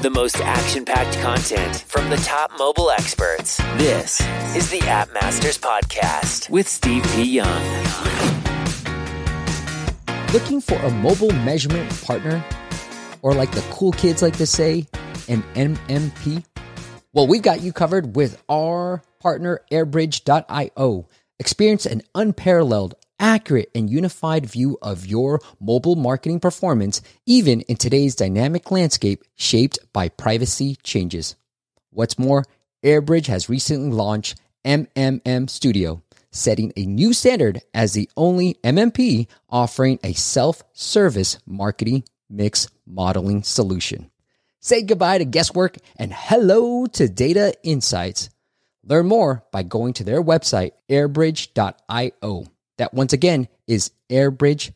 The most action packed content from the top mobile experts. This is the App Masters Podcast with Steve P. Young. Looking for a mobile measurement partner? Or like the cool kids like to say, an MMP? Well, we've got you covered with our partner, airbridge.io. Experience an unparalleled, accurate, and unified view of your mobile marketing performance, even in today's dynamic landscape shaped by privacy changes. What's more, Airbridge has recently launched MMM Studio, setting a new standard as the only MMP offering a self service marketing mix modeling solution. Say goodbye to guesswork and hello to data insights. Learn more by going to their website, airbridge.io. That once again is airbridge.io.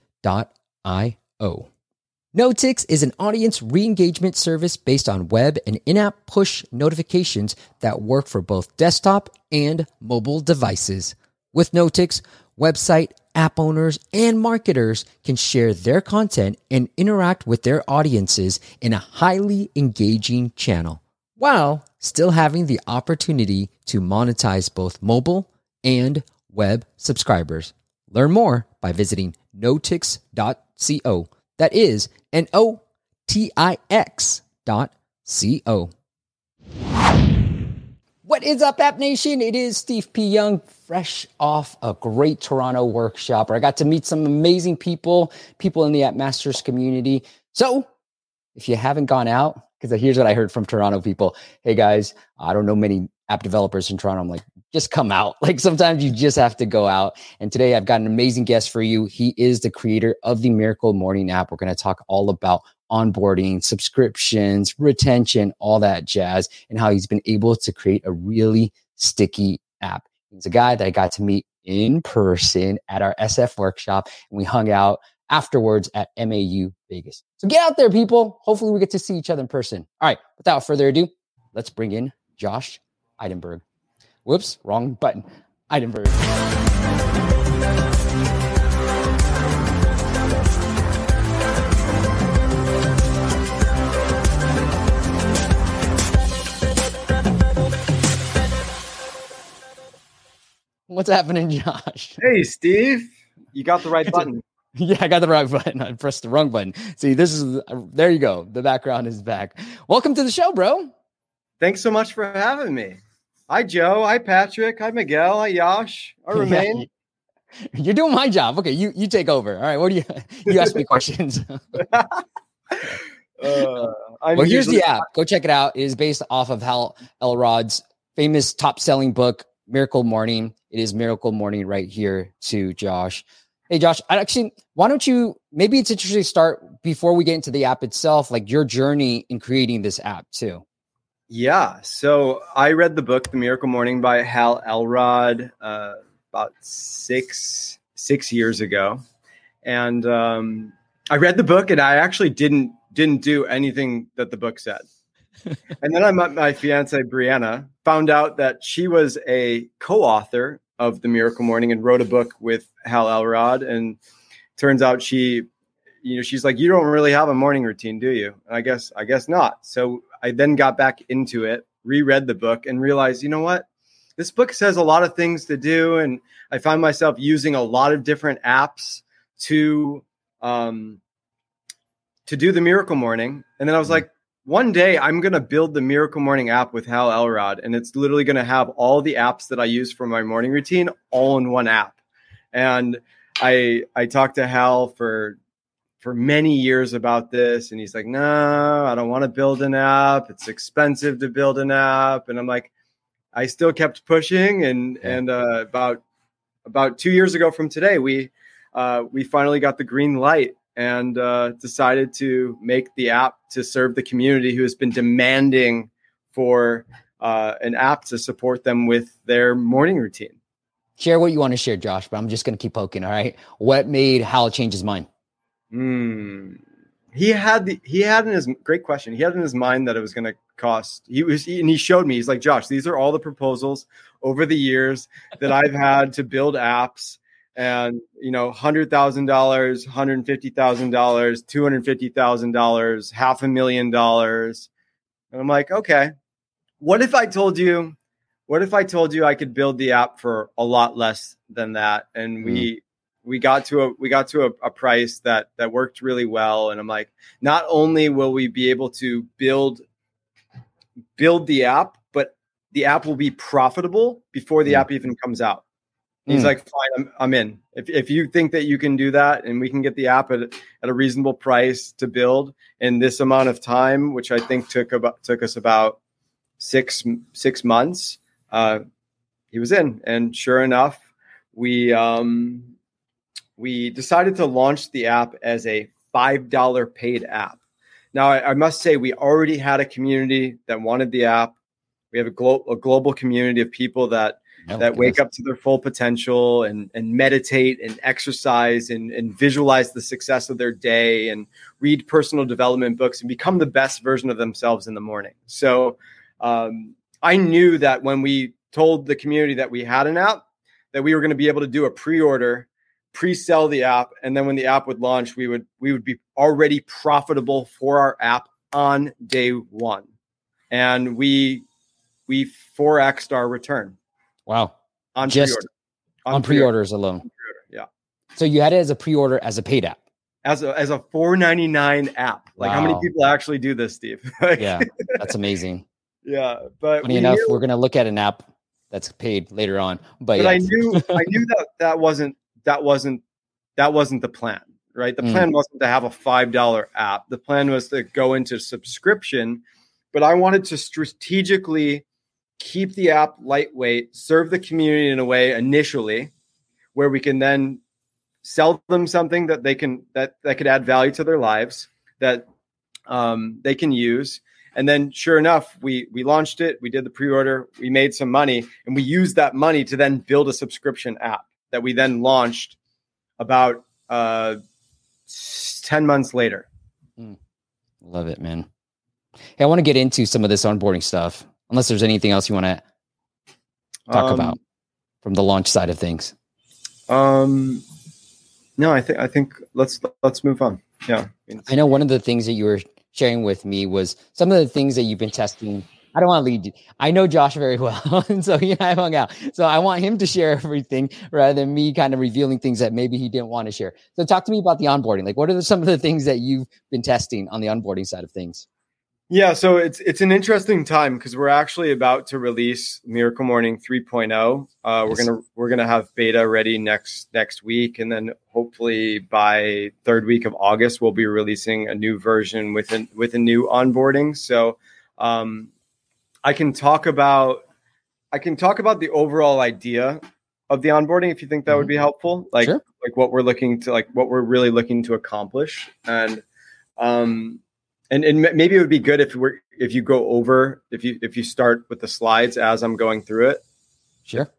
Notix is an audience re engagement service based on web and in app push notifications that work for both desktop and mobile devices. With Notix, website, app owners, and marketers can share their content and interact with their audiences in a highly engaging channel while still having the opportunity to monetize both mobile and web subscribers. Learn more by visiting notix.co. That is N O T I X dot C O. What is up, App Nation? It is Steve P. Young, fresh off a great Toronto workshop where I got to meet some amazing people, people in the App Masters community. So, if you haven't gone out, because here's what I heard from Toronto people Hey guys, I don't know many app developers in Toronto. I'm like, just come out. Like sometimes you just have to go out. And today I've got an amazing guest for you. He is the creator of the Miracle Morning app. We're going to talk all about onboarding, subscriptions, retention, all that jazz, and how he's been able to create a really sticky app. He's a guy that I got to meet in person at our SF workshop, and we hung out afterwards at MAU Vegas. So get out there, people. Hopefully, we get to see each other in person. All right, without further ado, let's bring in Josh Eidenberg. Whoops, wrong button. Eidenberg. What's happening, Josh? Hey, Steve. You got the right button. Yeah, I got the right button. I pressed the wrong button. See, this is there you go. The background is back. Welcome to the show, bro. Thanks so much for having me. Hi, Joe. Hi, Patrick. Hi, Miguel. Hi, Yash. I remain. You're doing my job. Okay, you you take over. All right. What do you you ask me questions? uh, well, here's the app. Go check it out. It is based off of Hal Elrod's famous top selling book, Miracle Morning. It is Miracle Morning right here to Josh. Hey, Josh, I actually, why don't you, maybe it's interesting to start before we get into the app itself, like your journey in creating this app too. Yeah. So I read the book, The Miracle Morning by Hal Elrod, uh, about six, six years ago. And um, I read the book and I actually didn't, didn't do anything that the book said. and then I met my fiance, Brianna, found out that she was a co-author of the Miracle Morning and wrote a book with Hal Elrod. And turns out she, you know, she's like, you don't really have a morning routine, do you? I guess, I guess not. So I then got back into it, reread the book, and realized, you know what? This book says a lot of things to do, and I find myself using a lot of different apps to um, to do the Miracle Morning. And then I was mm-hmm. like, one day I'm going to build the Miracle Morning app with Hal Elrod, and it's literally going to have all the apps that I use for my morning routine all in one app. And I I talked to Hal for for many years about this, and he's like, "No, I don't want to build an app. It's expensive to build an app." And I'm like, I still kept pushing, and yeah. and uh, about about two years ago from today, we uh, we finally got the green light and uh, decided to make the app to serve the community who has been demanding for uh, an app to support them with their morning routine. Share what you want to share, Josh, but I'm just going to keep poking. All right. What made Hal change his mind? Hmm. He had the he had in his great question. He had in his mind that it was going to cost. He was he, and he showed me. He's like, Josh, these are all the proposals over the years that I've had to build apps and you know hundred thousand dollars hundred fifty thousand dollars two hundred fifty thousand dollars half a million dollars And I'm like, okay, what if I told you, what if I told you I could build the app for a lot less than that? And mm. we got to a, we got to a, a price that, that worked really well. And I'm like, not only will we be able to build, build the app, but the app will be profitable before the mm. app even comes out. He's mm. like, fine, I'm, I'm in. If, if you think that you can do that and we can get the app at, at a reasonable price to build in this amount of time, which I think took about took us about six six months, uh, he was in. And sure enough, we um, we decided to launch the app as a five dollar paid app. Now, I, I, must say, we already had a community that wanted the app. We have a, glo- a global community of people that Oh, that wake up to their full potential and, and meditate and exercise and, and visualize the success of their day and read personal development books and become the best version of themselves in the morning. So um, I knew that when we told the community that we had an app, that we were going to be able to do a pre-order, pre-sell the app, and then when the app would launch, we would we would be already profitable for our app on day one, and we we 4xed our return Wow. On just pre-order. on, on pre-orders pre-order. alone. Yeah. So you had it as a pre-order as a paid app. As a as a 499 app. Like wow. how many people actually do this, Steve? yeah. That's amazing. Yeah. But funny enough, knew, we're gonna look at an app that's paid later on. But, but yeah. I knew I knew that that wasn't that wasn't that wasn't the plan right? The mm. plan wasn't to have a $5 app. The plan was to go into subscription, but I wanted to strategically keep the app lightweight, serve the community in a way initially where we can then sell them something that they can that that could add value to their lives that um, they can use. And then, sure enough, we we launched it. We did the pre-order. We made some money, and we used that money to then build a subscription app that we then launched about uh, ten months later. Mm. Love it, man. Hey, I want to get into some of this onboarding stuff unless there's anything else you want to talk um, about from the launch side of things. Um, no, I think I think let's let's move on. Yeah, I know one of the things that you were sharing with me was some of the things that you've been testing. I don't want to lead you. I know Josh very well, and so he and I hung out. So I want him to share everything rather than me kind of revealing things that maybe he didn't want to share. So talk to me about the onboarding. Like, what are some of the things that you've been testing on the onboarding side of things? Yeah, so it's it's an interesting time because we're actually about to release Miracle Morning 3.0. Uh, we're gonna we're gonna have beta ready next next week, and then hopefully by third week of August we'll be releasing a new version with a, with a new onboarding. So um, I can talk about I can talk about the overall idea of the onboarding if you think that mm-hmm. would be helpful, like sure. like what we're looking to like what we're really looking to accomplish and. Um, and and maybe it would be good if we're if you go over if you if you start with the slides as I'm going through it. Sure.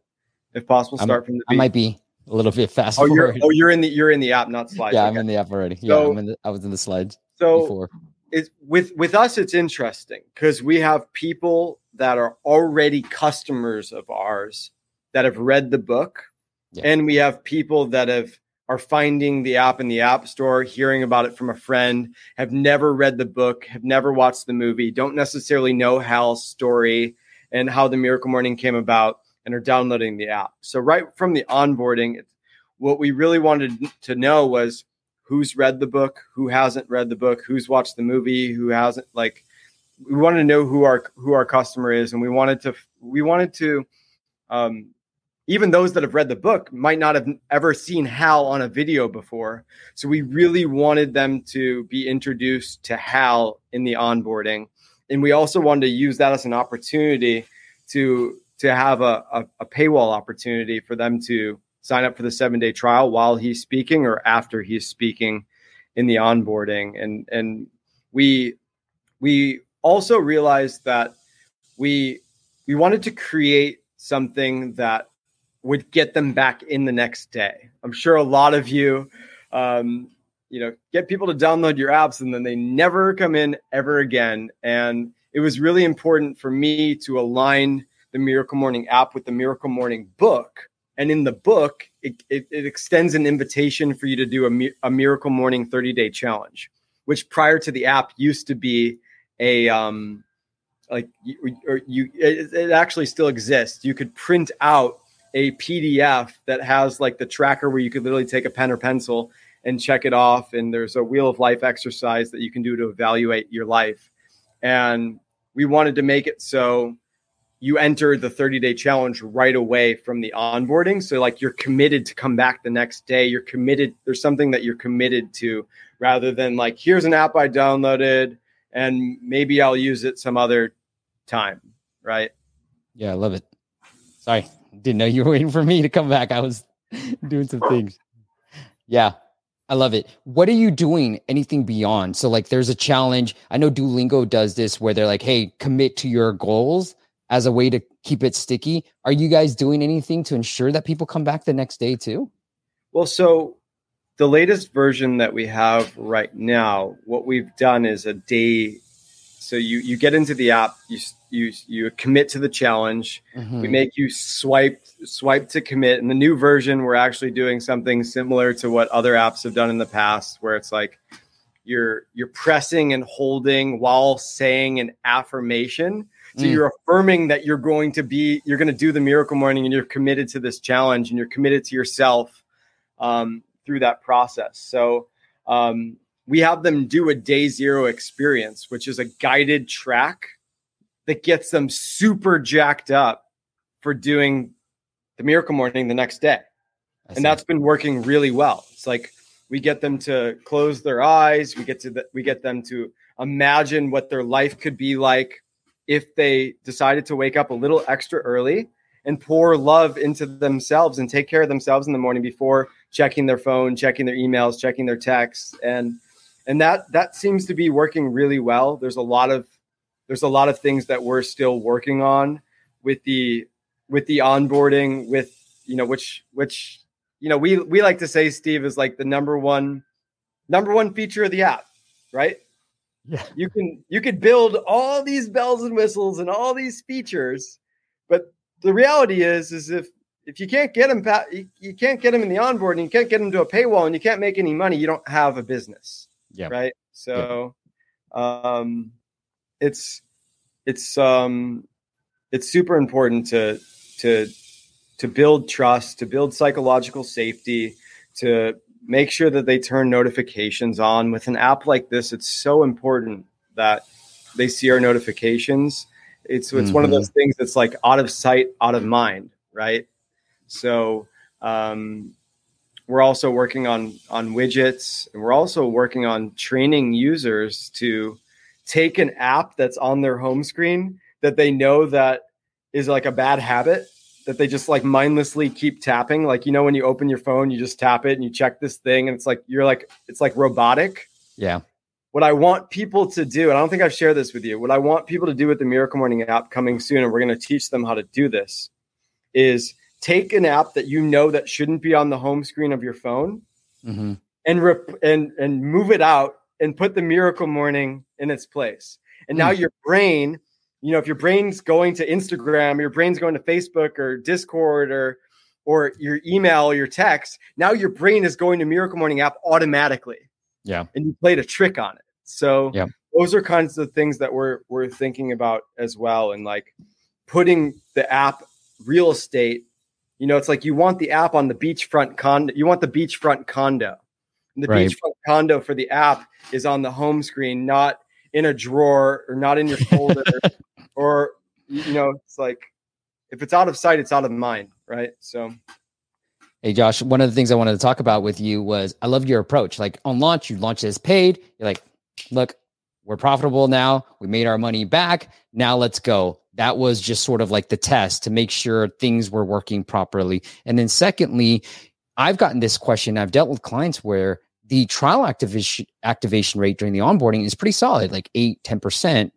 If possible, start I'm, from the. I might be a little bit fast. Oh, you're oh you're in the you're in the app, not slides. Yeah, okay. I'm in the app already. Yeah, so, I'm in the, I was in the slides. So before. It's, with with us, it's interesting because we have people that are already customers of ours that have read the book, yeah. and we have people that have are finding the app in the app store, hearing about it from a friend, have never read the book, have never watched the movie, don't necessarily know Hal's story and how the Miracle Morning came about, and are downloading the app. So, right from the onboarding, what we really wanted to know was who's read the book, who hasn't read the book, who's watched the movie, who hasn't. Like, we wanted to know who our who our customer is, and we wanted to we wanted to um, even those that have read the book might not have ever seen Hal on a video before. So we really wanted them to be introduced to Hal in the onboarding. And we also wanted to use that as an opportunity to to have a, a, a paywall opportunity for them to sign up for the seven day trial while he's speaking or after he's speaking in the onboarding. And and we we also realized that we we wanted to create something that would get them back in the next day. I'm sure a lot of you, um, you know, get people to download your apps and then they never come in ever again. And it was really important for me to align the Miracle Morning app with the Miracle Morning book. And in the book, it, it, it extends an invitation for you to do a, a Miracle Morning 30 day challenge, which prior to the app used to be a um, like you, or you it, it actually still exists. You could print out a PDF that has like the tracker where you could literally take a pen or pencil and check it off. And there's a wheel of life exercise that you can do to evaluate your life. And we wanted to make it so you enter the 30 day challenge right away from the onboarding. So, like, you're committed to come back the next day. You're committed. There's something that you're committed to rather than like, here's an app I downloaded and maybe I'll use it some other time. Right. Yeah, I love it. Sorry. Didn't know you were waiting for me to come back. I was doing some things. Yeah. I love it. What are you doing? Anything beyond? So, like, there's a challenge. I know Duolingo does this where they're like, hey, commit to your goals as a way to keep it sticky. Are you guys doing anything to ensure that people come back the next day too? Well, so the latest version that we have right now, what we've done is a day. So you you get into the app, you you you commit to the challenge. Mm-hmm. We make you swipe swipe to commit. In the new version, we're actually doing something similar to what other apps have done in the past, where it's like you're you're pressing and holding while saying an affirmation. So mm. you're affirming that you're going to be you're going to do the miracle morning and you're committed to this challenge and you're committed to yourself um, through that process. So um, we have them do a day zero experience, which is a guided track that gets them super jacked up for doing the miracle morning the next day. And that's been working really well. It's like we get them to close their eyes, we get to the, we get them to imagine what their life could be like if they decided to wake up a little extra early and pour love into themselves and take care of themselves in the morning before checking their phone, checking their emails, checking their texts. And and that that seems to be working really well. There's a lot of there's a lot of things that we're still working on with the with the onboarding with you know which which you know we we like to say steve is like the number one number one feature of the app right? Yeah. You can you could build all these bells and whistles and all these features but the reality is is if if you can't get them you, can't get them in the onboarding you can't get them to a paywall and you can't make any money you don't have a business yeah right so yeah. um it's it's um it's super important to to to build trust, to build psychological safety, to make sure that they turn notifications on. With an app like this, it's so important that they see our notifications. It's it's mm-hmm. one of those mm-hmm. things that's like out of sight, out of mind, right? So um, we're also working on on widgets, and we're also working on training users to take an app that's on their home screen that they know that is like a bad habit that they just like mindlessly keep tapping. Like, you know, when you open your phone, you just tap it and you check this thing, and it's like you're like, it's like robotic. Yeah. What I want people to do, and I don't think I've shared this with you, what I want people to do with the Miracle Morning app coming soon, and we're going to teach them how to do this, is take an app that you know that shouldn't be on the home screen of your phone mm-hmm. and rep- and and move it out and put the Miracle Morning in its place. And now mm. your brain you know if your brain's going to instagram your brain's going to facebook or discord or or your email or your text now your brain is going to miracle morning app automatically yeah and you played a trick on it so yeah those are kinds of things that we're we're thinking about as well and like putting the app real estate you know it's like you want the app on the beachfront condo you want the beachfront condo and the right. beachfront condo for the app is on the home screen not in a drawer or not in your folder or you know, it's like if it's out of sight, it's out of mind, right? So Hey Josh, one of the things I wanted to talk about with you was I loved your approach. Like on launch, you launched as paid. You're like, look, we're profitable now. We made our money back. Now let's go. That was just sort of like the test to make sure things were working properly. And then secondly, I've gotten this question. I've dealt with clients where the trial activation activation rate during the onboarding is pretty solid, like eight, 10%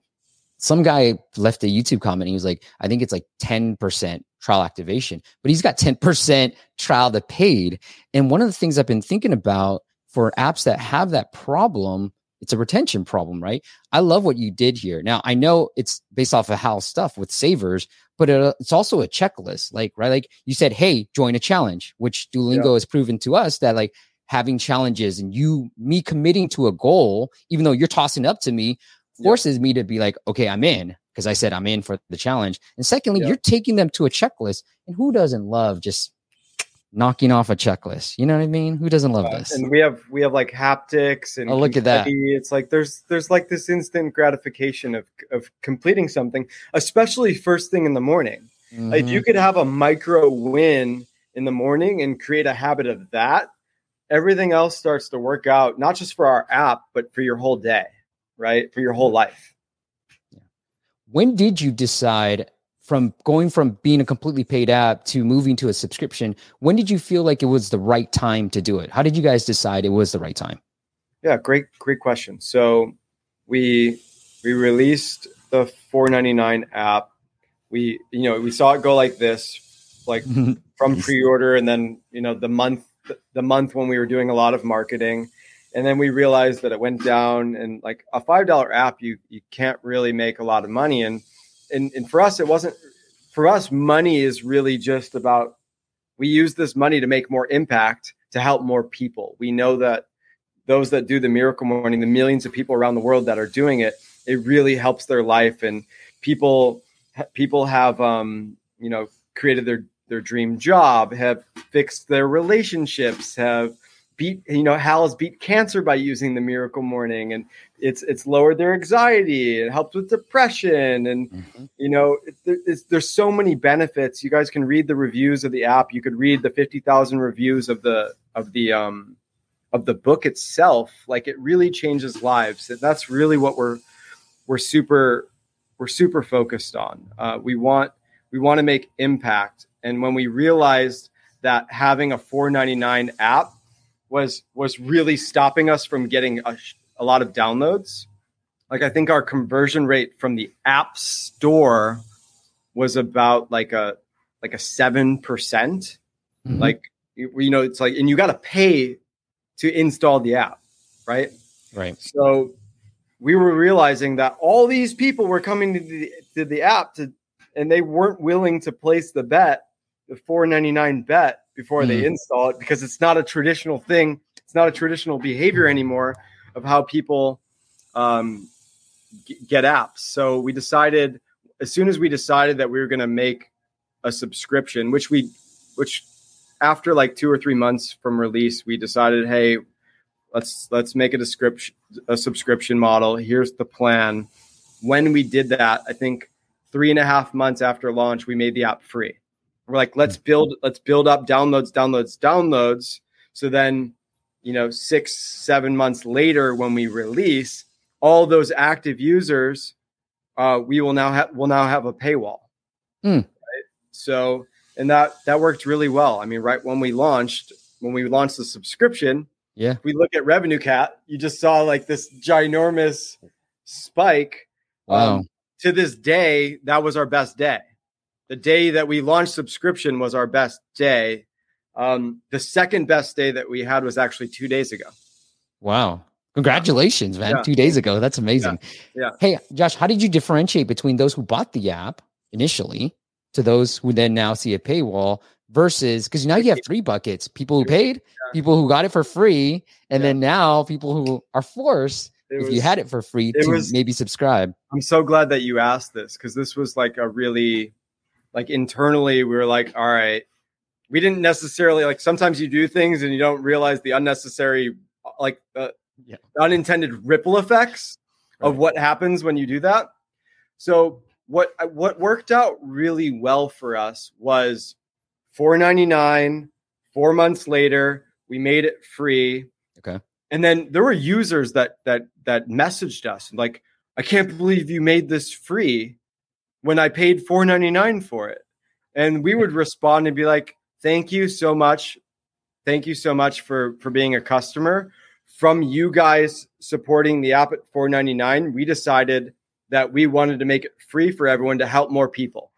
some guy left a YouTube comment. He was like, I think it's like 10% trial activation, but he's got 10% trial to paid. And one of the things I've been thinking about for apps that have that problem, it's a retention problem, right? I love what you did here. Now, I know it's based off of HAL stuff with savers, but it, uh, it's also a checklist. Like, right? Like you said, hey, join a challenge, which Duolingo yeah. has proven to us that like having challenges and you, me committing to a goal, even though you're tossing up to me, forces me to be like, okay, I'm in because I said I'm in for the challenge. And secondly, Yeah. you're taking them to a checklist. And who doesn't love just knocking off a checklist? You know what I mean? Who doesn't love Uh, this? and we have we have like haptics and Oh, look at that. It's like there's there's like this instant gratification of of completing something, especially first thing in the morning. Like, If you could have a micro win in the morning and create a habit of that, everything else starts to work out, not just for our app, but for your whole day, right? For your whole life. when did you decide from going from being a completely paid app to moving to a subscription? When did you feel like it was the right time to do it? How did you guys decide it was the right time? Yeah, great, great question. So we we released the 499 app. We you know we saw it go like this, like from pre-order, and then you know the month the month when we were doing a lot of marketing, and then we realized that it went down. And like a five dollar app, you you can't really make a lot of money. And and and for us, it wasn't. For us, money is really just about we use this money to make more impact to help more people. We know that those that do the miracle morning, the millions of people around the world that are doing it, it really helps their life. And people people have um, you know created their their dream job, have fixed their relationships, have beat you know Hal has beat cancer by using the miracle morning, and it's it's lowered their anxiety, it helps with depression, and Mhm. you know it, it's, there's so many benefits. You guys can read the reviews of the app. You could read the fifty thousand reviews of the of the um of the book itself. Like it really changes lives. And that's really what we're we're super we're super focused on. Uh, we want we want to make impact. And when we realized that having a 499 app was was really stopping us from getting a, a lot of downloads, like I think our conversion rate from the app store was about like a like a seven percent. Mhm. Like you, you know, it's like, and you got to pay to install the app, right? right. So we were realizing that all these people were coming to the, to the app to, and they weren't willing to place the bet, the 499 bet before they Mm. install it because it's not a traditional thing. It's not a traditional behavior anymore of how people um, g- get apps. So we decided as soon as we decided that we were going to make a subscription, which we, which after like two or three months from release, we decided, hey, let's let's make a description a subscription model. Here's the plan. When we did that, I think three and a half months after launch, we made the app free. We're like, let's build, let's build up downloads, downloads, downloads. So then, you know, six, seven months later, when we release, all those active users, uh, we will now have will now have a paywall. Hmm. Right? So, and that that worked really well. I mean, right when we launched, when we launched the subscription, Yeah. if we look at RevenueCat, you just saw like this ginormous spike. Wow. Um, to this day, that was our best day. The day that we launched subscription was our best day. Um, the second best day that we had was actually two days ago. Wow. Congratulations, man. Yeah. Two days ago. That's amazing. Yeah. Hey, Josh, how did you differentiate between those who bought the app initially to those who then now see a paywall versus because now you have three buckets people who paid, people who got it for free, and Yeah. then now people who are forced, It if you had it for free, it to was- maybe subscribe. I'm so glad that you asked this because this was like a really, like internally, we were like, all right, we didn't necessarily like sometimes you do things and you don't realize the unnecessary, like uh, Yeah. unintended ripple effects of what happens when you do that. So what what worked out really well for us was 499 4 months later we made it free Okay. and then there were users that that that messaged us like i can't believe you made this free when i paid 499 for it and we would respond and be like thank you so much. Thank you so much for for being a customer. From you guys supporting the app at 499 we decided that we wanted to make it free for everyone to help more people.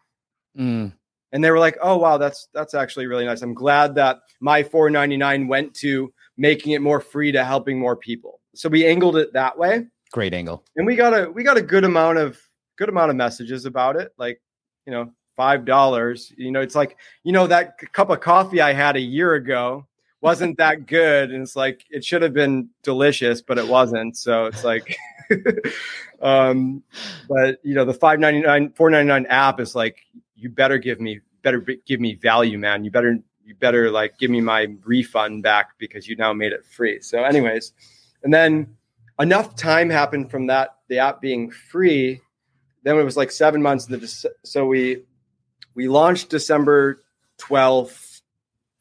Mm, and they were like oh wow that's that's actually really nice. I'm glad that my 499 went to making it more free to helping more people. So we angled it that way. Great angle. and we got a we got a good amount of good amount of messages about it. Like you know five dollars you know it's like you know that cup of coffee i had a year ago wasn't that good and it's like it should have been delicious but it wasn't so it's like um, but you know, the 599, 499 app is like, you better give me, better give me value, man. You better, you better like give me my refund back because you now made it free. So anyways, and then enough time happened from that, the app being free. Then it was like seven months. The, so we, we launched December 12th,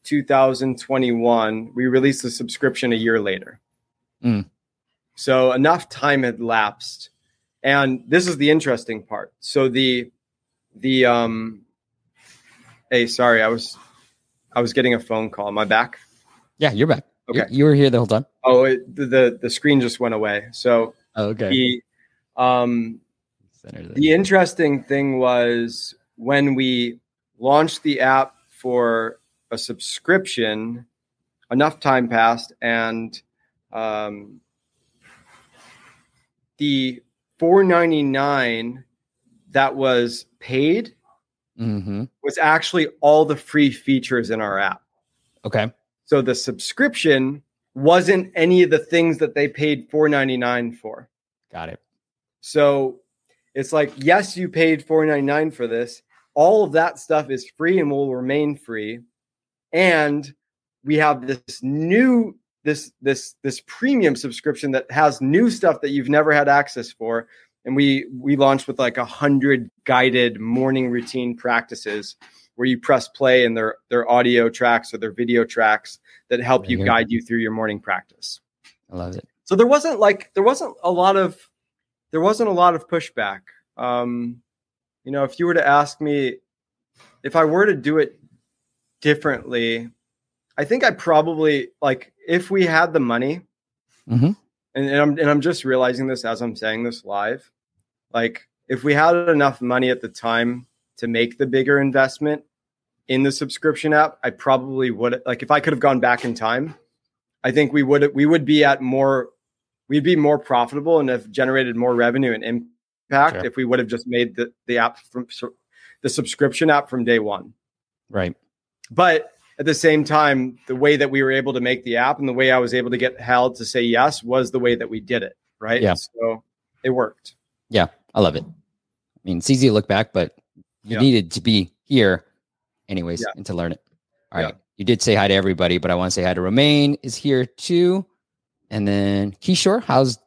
2021. We released the subscription a year later. Mm. So enough time had lapsed. And this is the interesting part. So the the um hey, sorry, I was I was getting a phone call. Am I back? Yeah, you're back. Okay. You, were here the whole time. Oh, it, the, the the screen just went away. So Oh, okay. the um the interesting thing was when we launched the app for a subscription, enough time passed and um, the 499 that was paid hmm was actually all the free features in our app. Okay. So the subscription wasn't any of the things that they paid 499 for. Got it. So it's like, yes, you paid 499 for this. All of that stuff is free and will remain free. And we have this new this this this premium subscription that has new stuff that you've never had access for. And we we launched with like a hundred guided morning routine practices where you press play and their their audio tracks or their video tracks that help Right you here. guide you through your morning practice. I love it. So there wasn't like there wasn't a lot of there wasn't a lot of pushback. Um, you know, if you were to ask me if I were to do it differently, I think I probably like if we had the money, Mhm. and, and I'm and I'm just realizing this as I'm saying this live, like if we had enough money at the time to make the bigger investment in the subscription app, I probably would like if I could have gone back in time, I think we would we would be at more we'd be more profitable and have generated more revenue and impact Sure. if we would have just made the the app from the subscription app from day one. Right. But at the same time, the way that we were able to make the app and the way I was able to get Hal to say yes was the way that we did it. Right. Yeah. So it worked. Yeah. I love it. I mean, it's easy to look back, but you Yeah. needed to be here anyways Yeah. and to learn it. All right. Yeah. You did say hi to everybody, but I want to say hi to Romaine is here too. And then Kishore, how's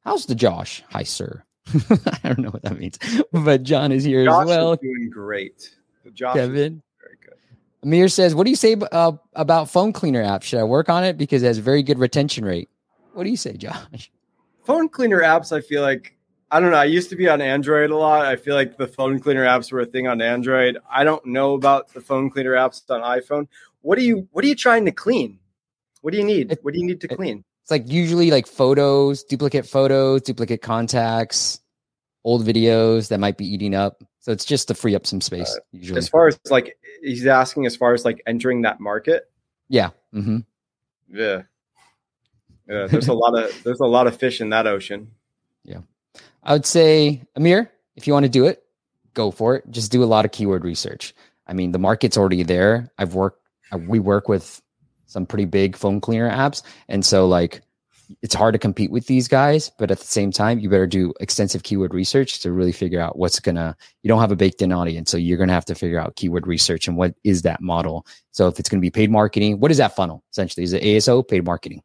how's the Josh? Hi, sir. I don't know what that means, but John is here Josh as well. is doing great. Josh Kevin. very good. Amir says, "What do you say uh, about phone cleaner app? Should I work on it because it has very good retention rate?" What do you say, Josh? phone cleaner apps i feel like i don't know i used to be on android a lot i feel like the phone cleaner apps were a thing on android i don't know about the phone cleaner apps on iphone what are you what are you trying to clean what do you need what do you need to clean It's like usually like photos, duplicate photos, duplicate contacts, old videos that might be eating up. So it's just to free up some space. usually, as far as like he's asking as far as like entering that market yeah. Mm-hmm. yeah yeah there's a lot of there's a lot of fish in that ocean Yeah. I would say, Amir, if you want to do it, go for it. Just do a lot of keyword research. I mean, the market's already there. I've worked, uh, we work with some pretty big phone cleaner apps. And so, like, it's hard to compete with these guys, but at the same time, you better do extensive keyword research to really figure out what's gonna, you don't have a baked in audience. So you're gonna have to figure out keyword research and what is that model. So if it's gonna be paid marketing, what is that funnel essentially? Is it ASO paid marketing?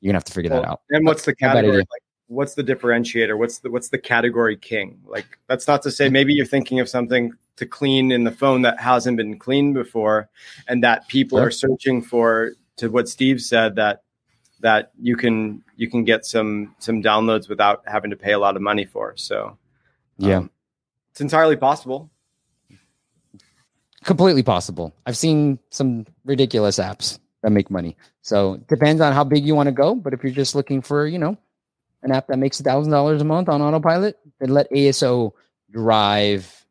You're gonna have to figure that out. and what's the category like what's the differentiator what's the what's the category king like that's not to say maybe you're thinking of something to clean in the phone that hasn't been cleaned before and that people Sure. are searching for to what steve said that that you can you can get some some downloads without having to pay a lot of money for so Yeah. um, it's entirely possible completely possible. I've seen some ridiculous apps that make money. So it depends on how big you want to go. But if you're just looking for, you know, an app that makes a thousand dollars a month on autopilot, then let ASO drive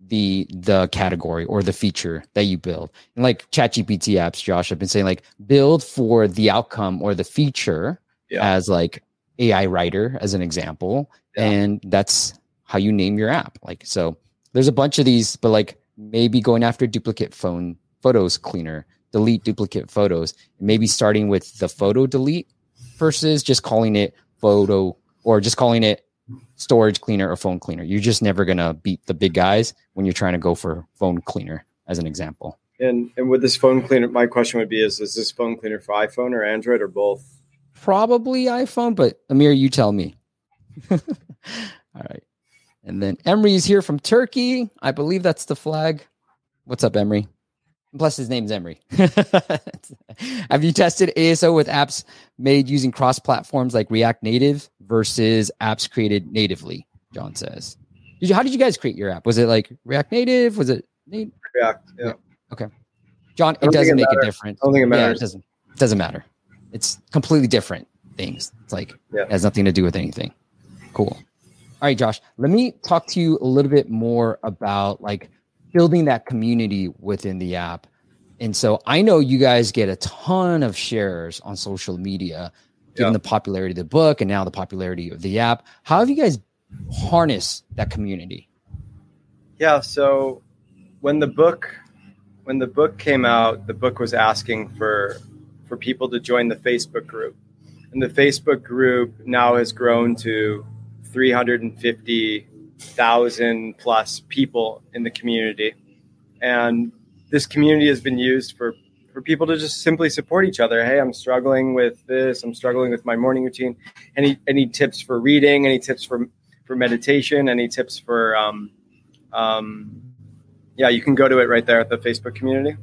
the the category or the feature that you build. And like ChatGPT apps, Josh, I've been saying like build for the outcome or the feature Yeah. as like AI writer as an example. Yeah. And that's how you name your app. Like so there's a bunch of these, but like maybe going after duplicate phone photos cleaner, delete duplicate photos, maybe starting with the photo delete versus just calling it photo or just calling it storage cleaner or phone cleaner. You're just never going to beat the big guys when you're trying to go for phone cleaner as an example. And and with this phone cleaner, my question would be: Is is this phone cleaner for iPhone or Android or both? Probably iPhone, but Amir, you tell me. All right. And then Emery is here from Turkey. I believe that's the flag. What's up, Emery? Plus, his name's Emery. Have you tested ASO with apps made using cross platforms like React Native versus apps created natively? John says. Did you, how did you guys create your app? Was it like React Native? Was it React? Yeah. Okay. John, it doesn't it make a difference. I don't think it matters. Yeah, it doesn't. It doesn't matter. It's completely different things. It's like yeah. it has nothing to do with anything. Cool. All right, Josh. Let me talk to you a little bit more about like building that community within the app. And so I know you guys get a ton of shares on social media, given yeah. the popularity of the book and now the popularity of the app. How have you guys harnessed that community? Yeah. So when the book when the book came out, the book was asking for for people to join the Facebook group. And the Facebook group now has grown to 350 thousand plus people in the community, and this community has been used for for people to just simply support each other. Hey, I'm struggling with this. I'm struggling with my morning routine. Any any tips for reading? Any tips for for meditation? Any tips for um, um, yeah, you can go to it right there at the Facebook community.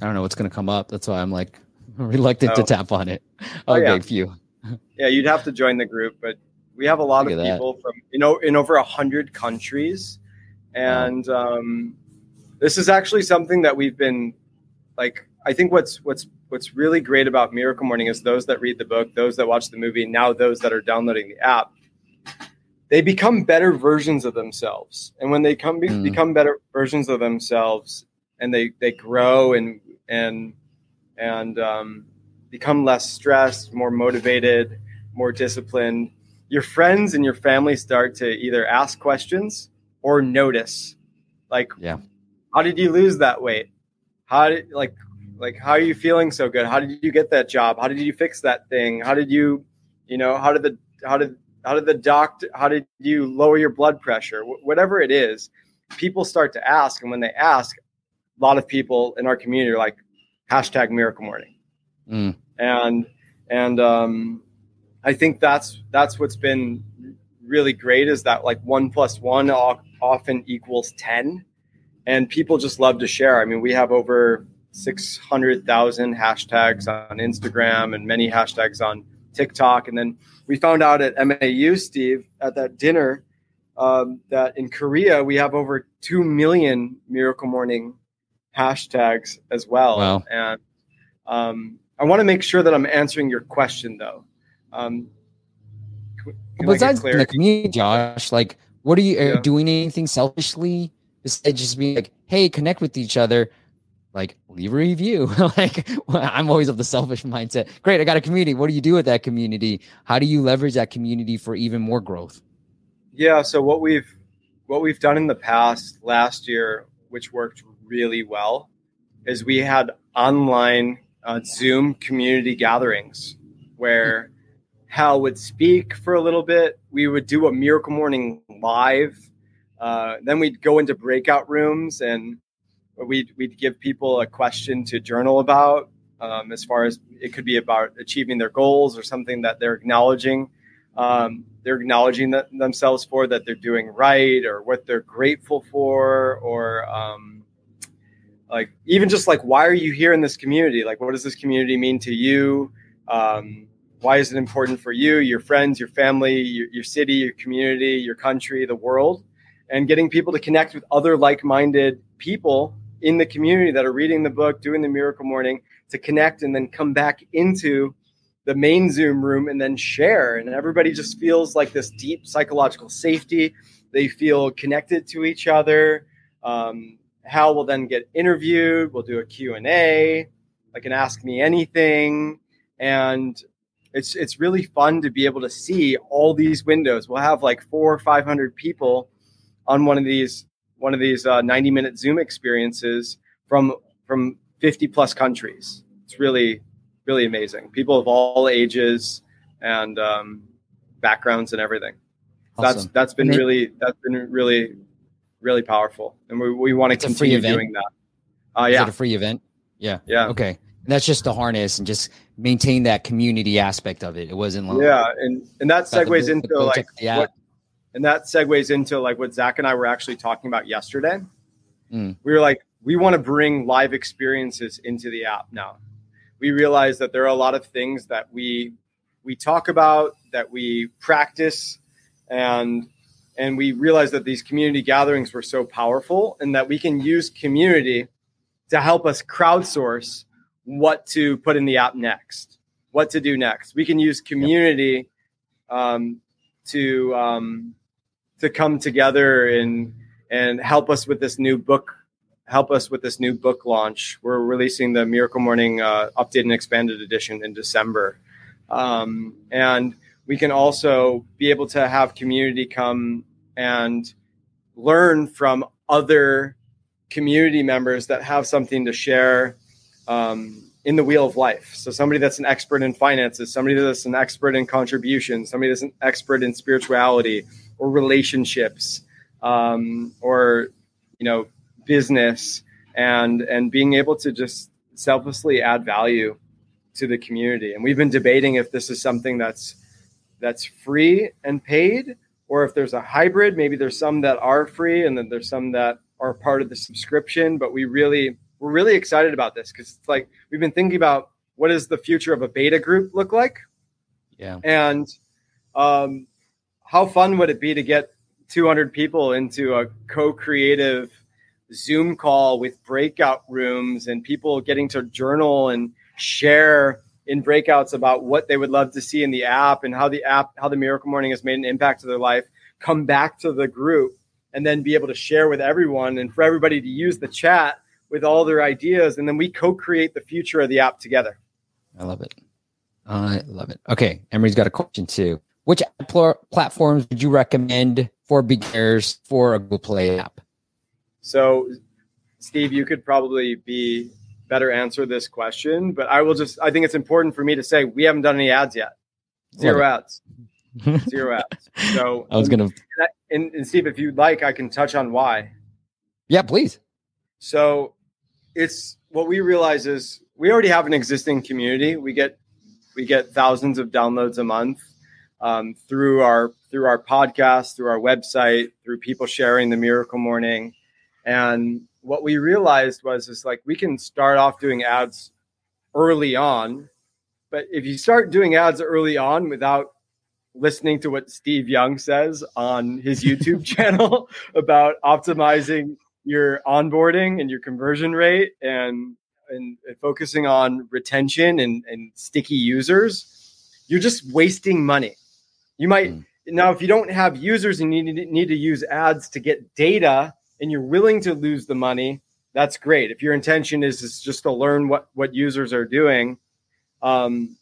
I don't know what's going to come up. That's why I'm like reluctant oh. to tap on it. Oh, okay, yeah. few. yeah, you'd have to join the group, but we have a lot Look of people that. from you know in over a hundred countries, and um, this is actually something that we've been like. I think what's what's what's really great about Miracle Morning is those that read the book, those that watch the movie, now those that are downloading the app. They become better versions of themselves, and when they come mm. become better versions of themselves, and they they grow and and and um, become less stressed, more motivated, more disciplined your friends and your family start to either ask questions or notice. Like yeah. how did you lose that weight? How did like like how are you feeling so good? How did you get that job? How did you fix that thing? How did you you know how did the how did how did the doctor how did you lower your blood pressure? Wh- whatever it is people start to ask and when they ask a lot of people in our community are like hashtag miracle morning. Mm. and and um I think that's that's what's been really great is that like one plus one often equals 10 and people just love to share. I mean, we have over 600,000 hashtags on Instagram and many hashtags on TikTok. And then we found out at MAU, Steve, at that dinner, um, that in Korea we have over 2 million Miracle Morning hashtags as well. Wow. And um, I want to make sure that I'm answering your question though. Um, Besides the community, Josh, like, what are you yeah. doing anything selfishly besides just being like, hey, connect with each other? Like, leave a review. like, well, I'm always of the selfish mindset. Great, I got a community. What do you do with that community? How do you leverage that community for even more growth? Yeah. So what we've what we've done in the past last year, which worked really well, is we had online uh, Zoom community gatherings where Hal would speak for a little bit. We would do a Miracle Morning live. Uh, then we'd go into breakout rooms and we'd, we'd give people a question to journal about. Um, as far as it could be about achieving their goals or something that they're acknowledging. Um, they're acknowledging themselves for that they're doing right or what they're grateful for or um, like even just like why are you here in this community like what does this community mean to you um, why is it important for you, your friends, your family, your, your city, your community, your country, the world, and getting people to connect with other like-minded people in the community that are reading the book, doing the miracle morning, to connect and then come back into the main Zoom room and then share. And everybody just feels like this deep psychological safety. They feel connected to each other. Um, Hal will then get interviewed. We'll do a Q&A, like an ask me anything. And it's it's really fun to be able to see all these windows. We'll have like four or five hundred people on one of these one of these uh, 90 minute Zoom experiences from from 50 plus countries. It's really really amazing. People of all ages, and um, backgrounds and everything. Awesome. That's that's been really that's been really really powerful, and we, we want to It's continue doing that. Uh, Is yeah, it a free event? Yeah. yeah, Okay. And that's just the harness and just maintain that community aspect of it. It wasn't like yeah, and and that the segues into like yeah, what, and that segues into like what Zach and I were actually talking about yesterday. Mm. We were like, we want to bring live experiences into the app now. We realize that there are a lot of things that we we talk about that we practice and and we realize that these community gatherings were so powerful and that we can use community to help us crowdsource what to put in the app next what to do next. We can use community um, to um, to come together and and help us with this new book help us with this new book launch. We're releasing the miracle morning uh, updated and expanded edition in december. Um, and we can also be able to have community come and learn from other community members that have something to share um, in the wheel of life. So somebody that's an expert in finances, somebody that's an expert in contribution, somebody that's an expert in spirituality or relationships, um, or you know business, and and being able to just selflessly add value to the community. And we've been debating if this is something that's that's free and paid, or if there's a hybrid. Maybe there's some that are free, and then there's some that are part of the subscription. But we really we're really excited about this because it's like we've been thinking about what does the future of a beta group look like, yeah. and um, how fun would it be to get 200 people into a co-creative Zoom call with breakout rooms and people getting to journal and share in breakouts about what they would love to see in the app and how the app, how the Miracle Morning has made an impact to their life. Come back to the group and then be able to share with everyone and for everybody to use the chat with all their ideas. And then we co-create the future of the app together. I love it. I love it. Okay. Emery's got a question too. Which pl- platforms would you recommend for beginners for a Google Play app? So, Steve, you could probably be better answer this question, but I will just, I think it's important for me to say we haven't done any ads yet. Zero ads. Zero ads. So, I was going to, and, and Steve, if you'd like, I can touch on why. yeah, please. So, it's what we realize is we already have an existing community. We get we get thousands of downloads a month um, through our through our podcast, through our website, through people sharing the Miracle Morning. And what we realized was is like we can start off doing ads early on, but if you start doing ads early on without listening to what Steve Young says on his YouTube channel about optimizing your onboarding and your conversion rate and and, and focusing on retention and, and sticky users, you're just wasting money. You might Mm. now if you don't have users and you need, to- need to use ads to get data and you're willing to lose the money, that's great. If your intention is, is just to learn what what users are doing, um,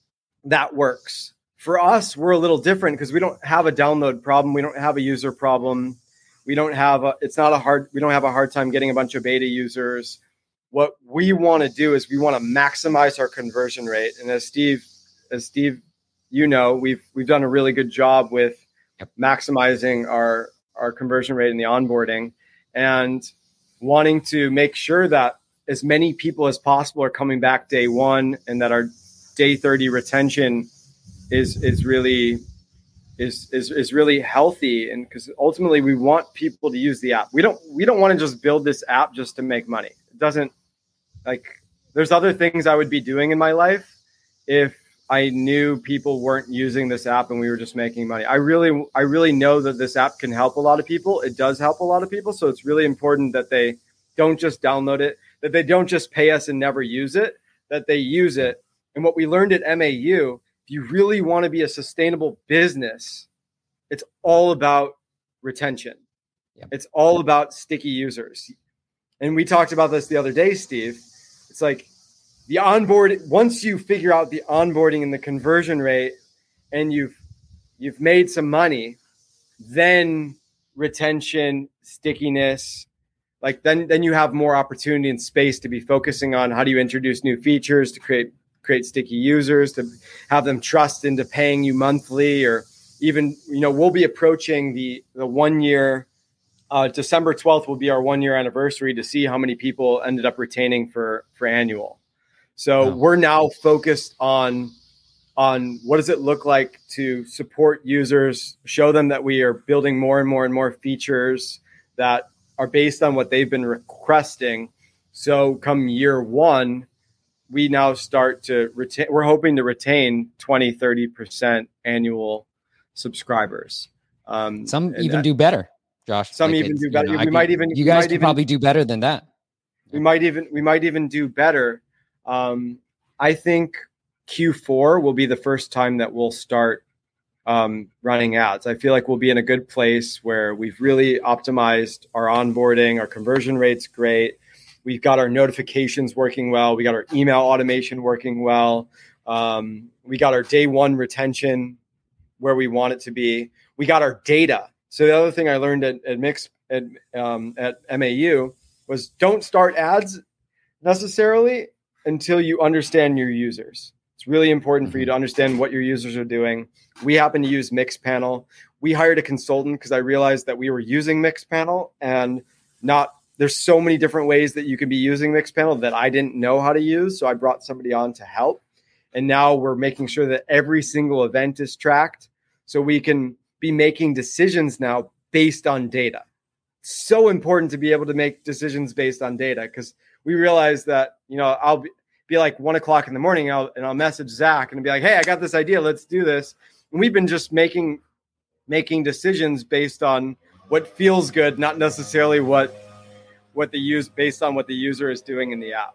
that works. For us, we're a little different because we don't have a download problem. We don't have a user problem. We don't have a. It's not a hard. We don't have a hard time getting a bunch of beta users. What we want to do is we want to maximize our conversion rate. And as Steve, as Steve, you know, we've we've done a really good job with maximizing our our conversion rate in the onboarding and wanting to make sure that as many people as possible are coming back day one and that our day 30 retention is is really is is, is really healthy. And because ultimately we want people to use the app. We don't we don't want to just build this app just to make money. It doesn't like there's other things i would be doing in my life if i knew people weren't using this app and we were just making money. I really i really know that this app can help a lot of people. It does help a lot of people. So it's really important that they don't just download it that they don't just pay us and never use it that they use it. And what we learned at mau if you really want to be a sustainable business, it's all about retention. Yep. It's all about sticky users. And we talked about this the other day, Steve. It's like the onboard once you figure out the onboarding and the conversion rate and you've you've made some money, then retention, stickiness, like then then you have more opportunity and space to be focusing on how do you introduce new features to create create sticky users to have them trust into paying you monthly or even you know we'll be approaching the the one year uh, December 12th will be our one year anniversary to see how many people ended up retaining for for annual. So wow. we're now focused on on what does it look like to support users, show them that we are building more and more and more features that are based on what they've been requesting. So come year 1, we now start to retain we're hoping to retain 20 30% annual subscribers. Um, some even that, do better, Josh. Some like even do better. You know, we might even you guys could even, probably do better than that. We might even we might even do better. Um, I think Q4 will be the first time that we'll start um, running ads. I feel like we'll be in a good place where we've really optimized our onboarding, our conversion rate's great. We've got our notifications working well. We got our email automation working well. Um, we got our day one retention where we want it to be. We got our data. So the other thing I learned at, at Mix at, um, at MAU was don't start ads necessarily until you understand your users. It's really important for you to mm-hmm. understand what your users are doing. We happen to use Mixpanel. We hired a consultant because I realized that we were using Mixpanel and not there's so many different ways that you can be using Mixpanel that I didn't know how to use. So I brought somebody on to help. And now we're making sure that every single event is tracked so we can be making decisions now based on data. So important to be able to make decisions based on data because we realize that, you know, I'll be, be like one o'clock in the morning and I'll, and I'll message Zach and be like, hey, I got this idea. Let's do this. And we've been just making making decisions based on what feels good, not necessarily what what the use based on what the user is doing in the app.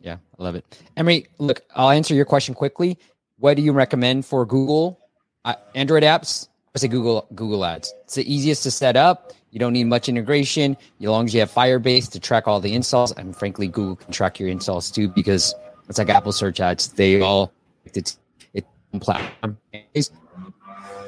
Yeah, I love it. Emery, look, I'll answer your question quickly. What do you recommend for Google uh, Android apps, I say Google Google Ads. It's the easiest to set up. You don't need much integration. As long as you have Firebase to track all the installs, and frankly, Google can track your installs too because it's like Apple search ads. They all it's it's platform.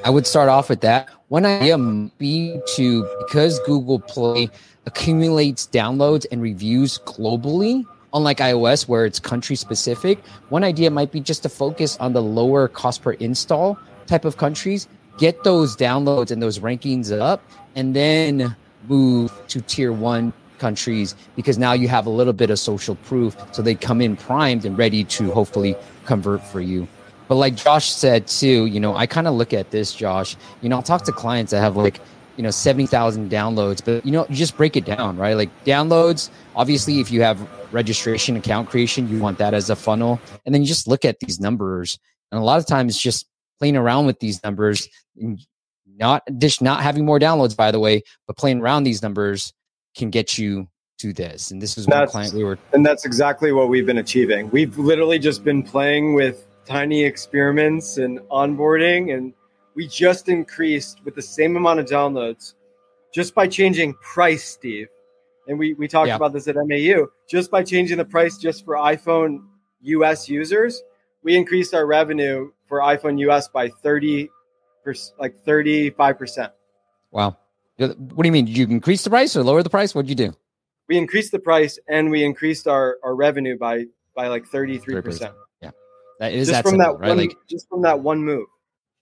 I would start off with that. One idea be to because Google Play accumulates downloads and reviews globally, unlike iOS where it's country specific. One idea might be just to focus on the lower cost per install type of countries, get those downloads and those rankings up, and then move to tier one countries because now you have a little bit of social proof. So they come in primed and ready to hopefully convert for you. But like Josh said too, you know, I kind of look at this, Josh. You know, I'll talk to clients that have like, you know, 70,000 downloads, but you know, you just break it down, right? Like downloads, obviously, if you have registration, account creation, you want that as a funnel. And then you just look at these numbers. And a lot of times, just playing around with these numbers, not just not having more downloads, by the way, but playing around these numbers can get you to this. And this is one client we were, and that's exactly what we've been achieving. We've literally just been playing with tiny experiments and onboarding, and we just increased with the same amount of downloads just by changing price, Steve. And we we talked yeah. about this at MAU. Just by changing the price just for iPhone US users, we increased our revenue for iPhone US by 30 like 35%. Wow. What do you mean? Did you increase the price or lower the price? What did you do? We increased the price and we increased our, our revenue by by like 33%. 30%. Yeah. That is just that from simple, that right? One, like just from that one move.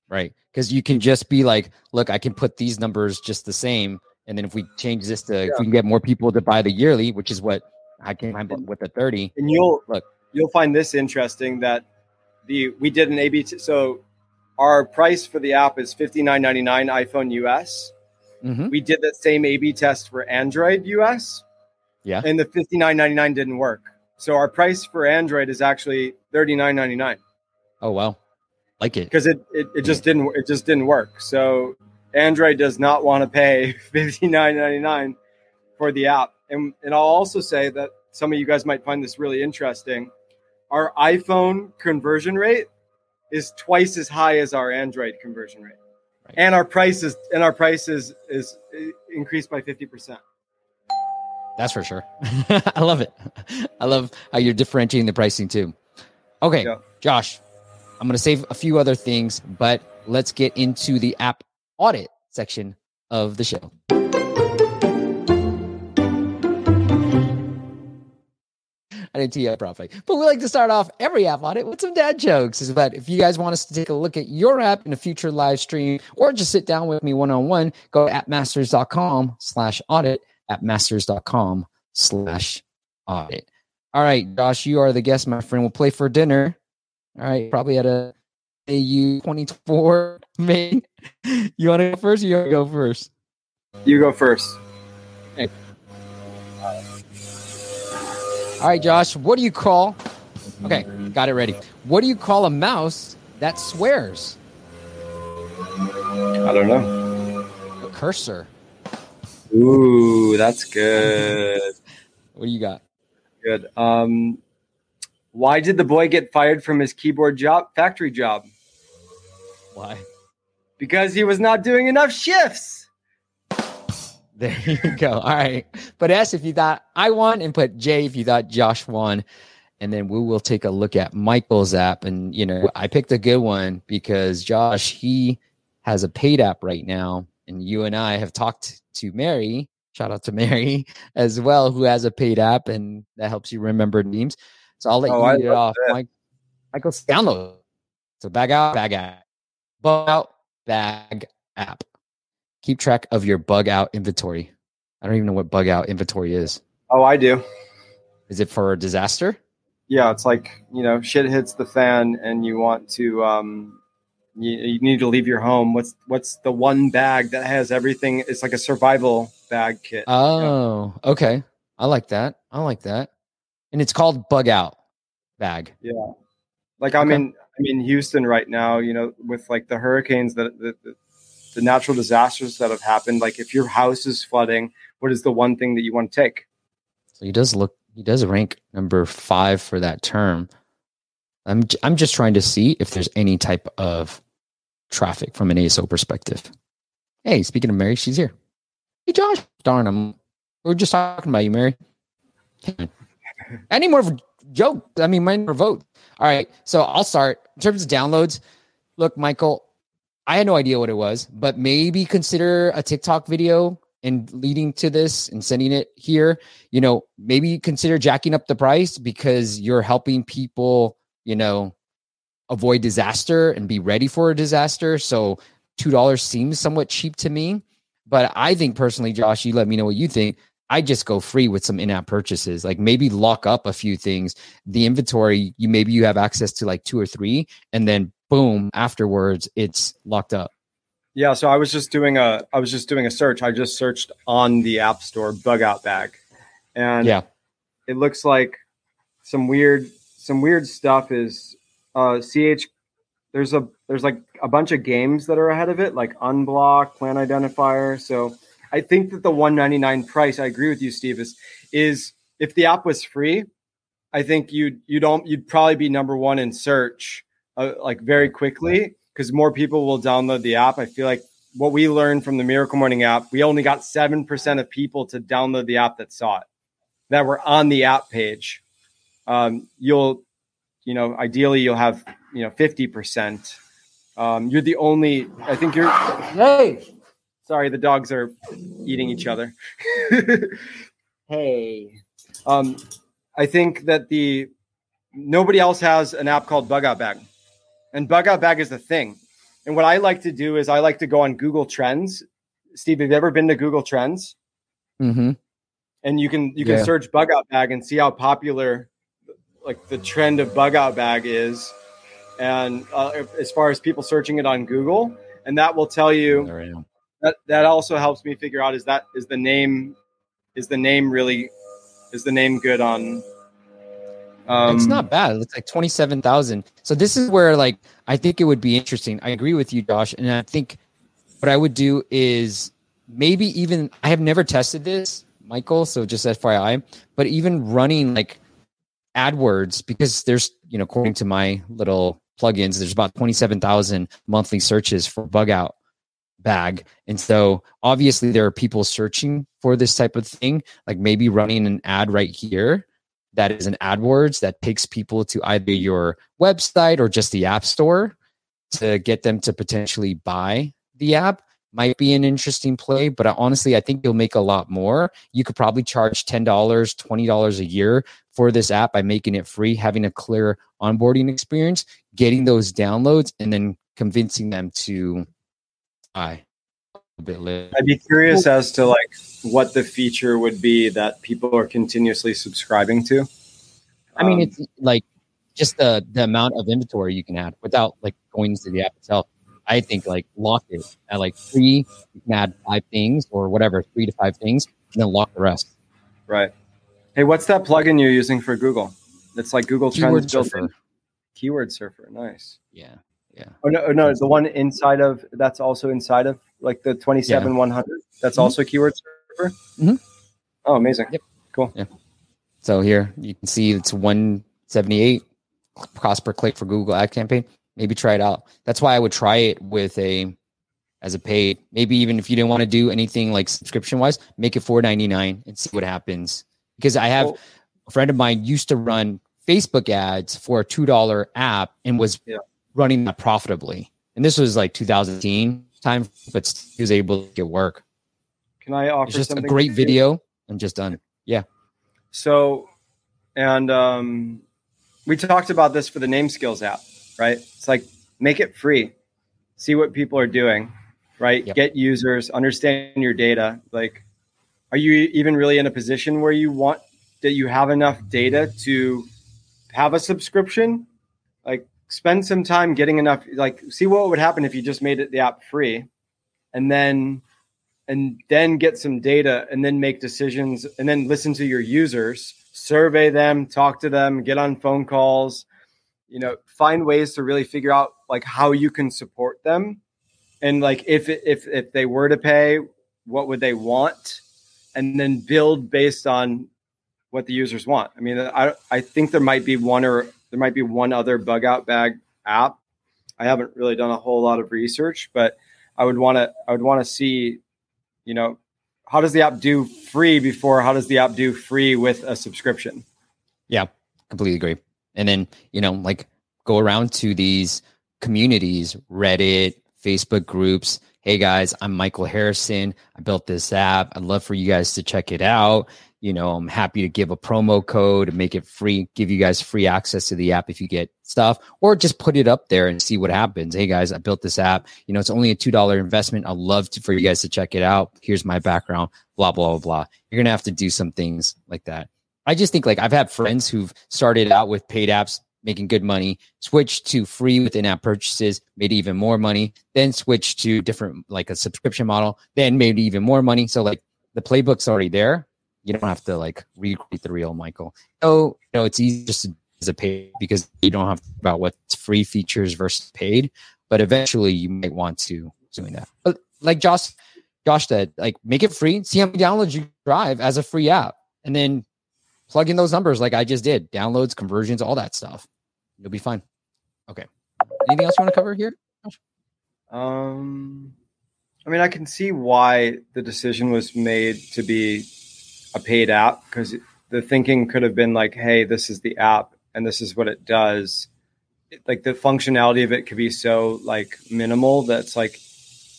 Right. Because you can just be like, look, I can put these numbers just the same. And then if we change this to yeah. if we can get more people to buy the yearly, which is what I can with the 30. And you'll look, you'll find this interesting that the we did an A/B. T- so our price for the app is fifty nine ninety nine iPhone US. Mm-hmm. We did that same A/B test for Android US. Yeah, and the fifty nine ninety nine didn't work. So our price for Android is actually thirty nine ninety nine. Oh wow, like it because it, it it just didn't it just didn't work. So Android does not want to pay fifty nine ninety nine for the app. And and I'll also say that some of you guys might find this really interesting our iPhone conversion rate is twice as high as our Android conversion rate. Right. And our price is and our price is, is increased by 50%. That's for sure. I love it. I love how you're differentiating the pricing too. Okay, yeah. Josh, I'm going to save a few other things, but let's get into the app audit section of the show. I didn't tee up properly. But we like to start off every app audit with some dad jokes. But if you guys want us to take a look at your app in a future live stream or just sit down with me one on one, go to appmasters.com slash audit, appmasters.com slash audit. All right, Josh, you are the guest, my friend. We'll play for dinner. All right, probably at a AU 24 May. You want to go first or you want to go first? You go first. All right, Josh, what do you call? Okay, got it ready. What do you call a mouse that swears? I don't know. A cursor. Ooh, that's good. What do you got? Good. Um, why did the boy get fired from his keyboard job, factory job? Why? Because he was not doing enough shifts. There you go. All right. But S if you thought I won, and put J if you thought Josh won. And then we will take a look at Michael's app. And, you know, I picked a good one because Josh, he has a paid app right now. And you and I have talked to Mary, shout out to Mary as well, who has a paid app and that helps you remember names. So I'll let Oh, you I read it love off. that. Mike, Michael's download. So bag out, bag out, bug out, bag app. Keep track of your bug out inventory. I don't even know what bug out inventory is. Oh, I do. Is it for a disaster? Yeah, it's like you know, shit hits the fan, and you want to. Um, you, you need to leave your home. What's what's the one bag that has everything? It's like a survival bag kit. Oh, okay. I like that. I like that. And it's called bug out bag. Yeah. Like I'm Okay. in I'm in Houston right now, you know, with like the hurricanes that the, the, the natural disasters that have happened. Like if your house is flooding, what is the one thing that you want to take? So he does look. He does rank number five for that term. I'm j- I'm just trying to see if there's any type of traffic from an ASO perspective. Hey, speaking of Mary, she's here. Hey, Josh. Darn, I'm. We are just talking about you, Mary. Any more joke? I mean, mine for vote. All right, so I'll start in terms of downloads. Look, Michael, I had no idea what it was, but maybe consider a TikTok video and leading to this and sending it here. You know, maybe consider jacking up the price because you're helping people, you know, avoid disaster and be ready for a disaster. So $2 seems somewhat cheap to me. But I think personally, Josh, you let me know what you think. I just go free with some in-app purchases. Like maybe lock up a few things. The inventory, you maybe you have access to like two or three, and then boom, afterwards it's locked up. Yeah, so I was just doing a I was just doing a search. I just searched on the App Store bug out bag. And Yeah. it looks like some weird some weird stuff is uh ch there's a there's like a bunch of games that are ahead of it like unblock plan identifier so i think that the 199 price i agree with you steve is is if the app was free i think you'd you don't you'd probably be number one in search uh, like very quickly because more people will download the app. I feel like what we learned from the miracle morning app we only got 7% of people to download the app that saw it that were on the app page. Um, you'll you know ideally you'll have you know 50% um, you're the only i think you're hey sorry the dogs are eating each other. Hey. Um, i think that the nobody else has an app called bug out bag. And bug out bag is the thing. And what i like to do is i like to go on google trends. Steve have you ever been to google trends? Mm-hmm. and you can you can Yeah. search bug out bag and see how popular like the trend of bug out bag is. And uh, as far as people searching it on google. And that will tell you There I am. That that also helps me figure out is that is the name is the name really is the name good on um it's not bad. It's like twenty seven thousand. So this is where like I think it would be interesting. I agree with you, Josh, and I think what I would do is maybe even I have never tested this, Michael. So just FYI, but even running like AdWords because there's you know according to my little plugins, there's about twenty seven thousand monthly searches for bug out bag, and so obviously there are people searching for this type of thing. Like maybe running an ad right here that is an AdWords that takes people to either your website or just the app store to get them to potentially buy the app. might be an interesting play, but honestly, I think you'll make a lot more. You could probably charge $10, $20 a year for this app by making it free, having a clear onboarding experience, getting those downloads, and then convincing them to a bit later. I'd be curious as to like what the feature would be that people are continuously subscribing to. I mean, Um, it's like just the the amount of inventory you can add without like going into the app itself. I think like lock it at like three. You can add five things or whatever, three to five things, and then lock the rest. right. Hey, what's that plugin you're using for Google? It's like Google Keyword Trends surfer. Keyword Surfer. Nice. Yeah, yeah. Oh no, no, the one inside of that's also inside of like the twenty seven one hundred. That's Mhm. also Keyword Surfer. Mhm. Oh, amazing. Yep. Cool. Yeah. So here you can see it's 178 cost per click for Google ad campaign. Maybe try it out. That's why I would try it with a as a paid. Maybe even if you didn't want to do anything like subscription wise, make it 499 and see what happens. Because I have Well- a friend of mine used to run Facebook ads for a two dollar app and was Yeah. Running that profitably. And this was like 2010 time, but he was able to get work. Can I offer It's just a great video and just done. Yeah. So, and um, we talked about this for the Name Skills app, right? It's like make it free, see what people are doing, right? Yep. Get users, understand your data. Like, are you even really in a position where you want that you have enough data to have a subscription? Spend some time getting enough. Like, see what would happen if you just made it the app free, and then and then get some data and then make decisions and then listen to your users survey them talk to them get on phone calls you know find ways to really figure out like how you can support them and like if if if they were to pay what would they want and then build based on what the users want i mean i i think there might be one or there might be one other bug out bag app i haven't really done a whole lot of research but i would want to i would want to see you know how does the app do free before how does the app do free with a subscription Yeah, completely agree. And then, you know, like go around to these communities, Reddit, Facebook groups. Hey guys, I'm Michael Harrison. I built this app. I'd love for you guys to check it out. You know, I'm happy to give a promo code and make it free, give you guys free access to the app if you get stuff, or just put it up there and see what happens. Hey guys, I built this app. You know, it's only a $2 investment. I'd love to, for you guys to check it out. Here's my background, blah, blah, blah, blah. You're going to have to do some things like that. I just think like I've had friends who've started out with paid apps, making good money, switched to free with in-app purchases, made even more money, then switched to different like a subscription model, then made even more money. So like the playbook's already there. You don't have to like recreate the real Michael. So you know it's easy just to as a paid because you don't have about what's free features versus paid. But eventually you might want to doing that. But like Josh Josh said, like make it free, see how many downloads you drive as a free app, and then plug in those numbers like I just did, downloads, conversions, all that stuff. You'll be fine. Okay. Anything else you want to cover here? um i mean i can see why the decision was made to be a paid app because the thinking could have been like hey this is the app and this is what it does. It- like the functionality of it could be so like minimal that's like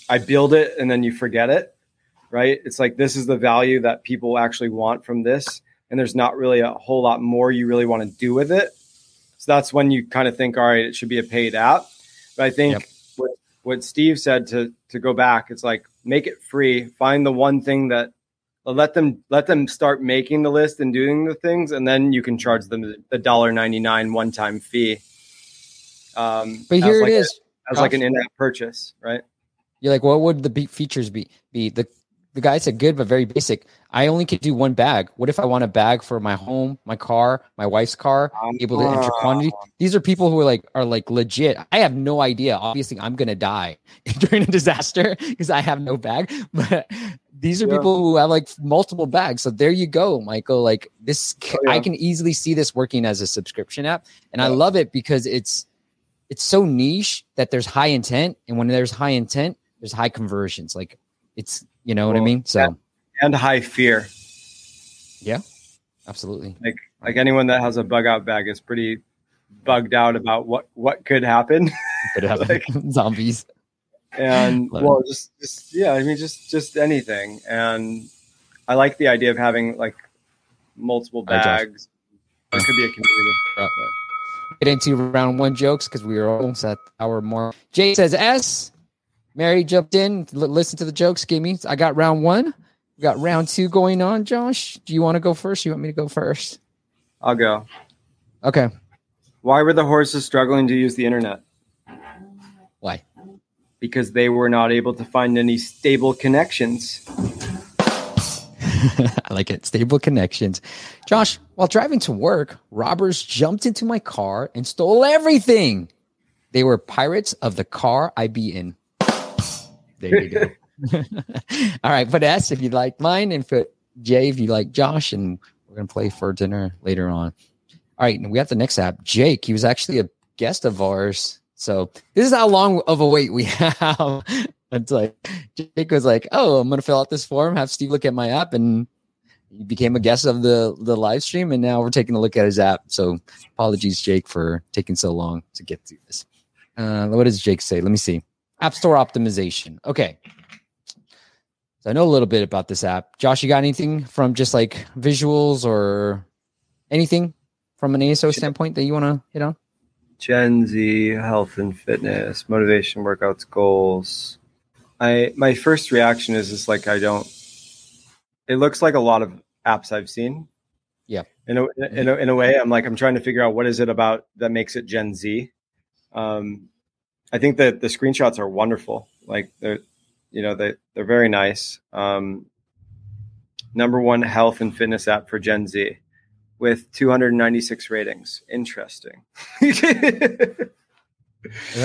i build it and then you forget it right? It's like this is the value that people actually want from this and there's not really a whole lot more you really want to do with it. So that's when you kind of think all right it should be a paid app. But i think Yep. what, what steve said to to go back it's like make it free find the one thing that let them let them start making the list and doing the things and then you can charge them the dollar 99 one time fee um But here like it a- is. as like an in-app purchase right You're like, what would the be- features be? Be the the guy said good, but very basic. I only could do one bag. What if I want a bag for my home, my car, my wife's car? Able to enter ah. quantity. These are people who are like are like legit. I have no idea. Obviously, I'm gonna die during a disaster because I have no bag. But these are Yeah. people who have like multiple bags. So there you go, Michael. Like this, Oh, yeah. I can easily see this working as a subscription app, and I love it because it's it's so niche that there's high intent, and when there's high intent, there's high conversions. Like it's you know what I mean. So and high fear Yeah, absolutely. like like anyone that has a bug out bag is pretty bugged out about what what could happen Could have Like- zombies. and Love well, just, just yeah, I mean, just just anything. And I like the idea of having like multiple bags. There could be a community. Get into round one jokes because we are almost at our more. Jay says S. Mary jumped in, l- listen to the jokes, gave me. I got round one. We got round two going on. Josh, do you want to go first? You want me to go first? I'll go. Okay. Why were the horses struggling to use the internet? Why? Because they were not able to find any stable connections. I like it. Stable connections. Josh, while driving to work, robbers jumped into my car and stole everything. They were pirates of the car I be in. There you go. All right, put S if you like mine, and put J if you like Josh, and we're gonna play for dinner later on. All right, and we have the next app. Jake, he was actually a guest of ours. So this is how long of a wait we have. it's like Jake was like, "Oh, I'm gonna fill out this form, have Steve look at my app," and he became a guest of the the live stream. And now we're taking a look at his app. So apologies, Jake, for taking so long to get through this. Uh, what does Jake say? Let me see. App Store optimization. Okay. So I know a little bit about this app. Josh, you got anything from just like visuals or anything from an ASO standpoint that you want to hit on? Gen Z, health and fitness, motivation, workouts, goals. I my first reaction is just like I don't. It looks like a lot of apps I've seen. Yeah. In a, in a in a way, I'm like I'm trying to figure out what is it about that makes it Gen Z. Um, I think that the screenshots are wonderful. Like they're, you know, they they're very nice. Um, number one health and fitness app for Gen Z with 296 ratings. Interesting. I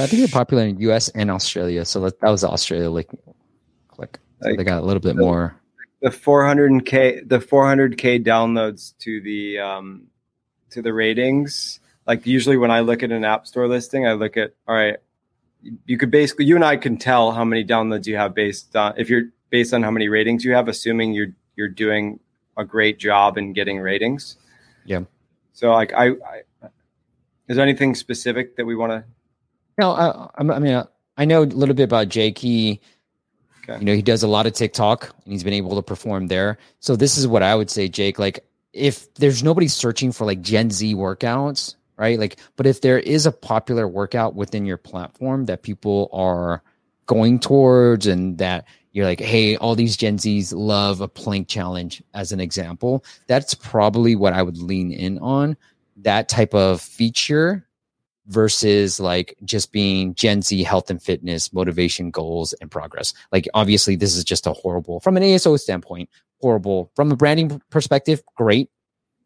think they're popular in US and Australia. So that, that was Australia like click. So Like, they got a little bit the- more. the 400k the 400k downloads to the um to the ratings like usually when i look at an app store listing i look at all right you could basically you and i can tell how many downloads you have based on if you're based on how many ratings you have assuming you're you're doing a great job in getting ratings Yeah. so like i, I is there anything specific that we want to No, I, I'm- mean, I know a little bit about Jake. He, Okay. you know, he does a lot of TikTok and he's been able to perform there. So this is what I would say, Jake. Like, if there's nobody searching for like Gen Z workouts, right? Like, but if there is a popular workout within your platform that people are going towards and that you're like, hey, all these Gen Zs love a plank challenge as an example, that's probably what I would lean in on. That type of feature versus like just being Gen Z health and fitness, motivation, goals, and progress. Like, obviously, this is just a horrible, from an ASO standpoint, horrible. From a branding perspective, great,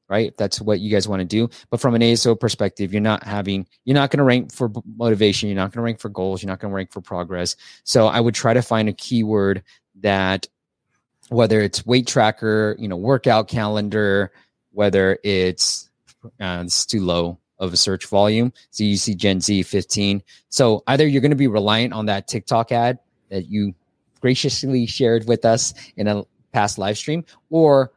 right? If that's what you guys want to do. But from an ASO perspective, you're not having, you're not going to rank for motivation. You're not going to rank for goals. You're not going to rank for progress. So I would try to find a keyword that, whether it's weight tracker, you know, workout calendar, whether it's, uh, it's too low of a search volume. So you see Gen Z 15. So either you're going to be reliant on that TikTok ad that you graciously shared with us in a past live stream, or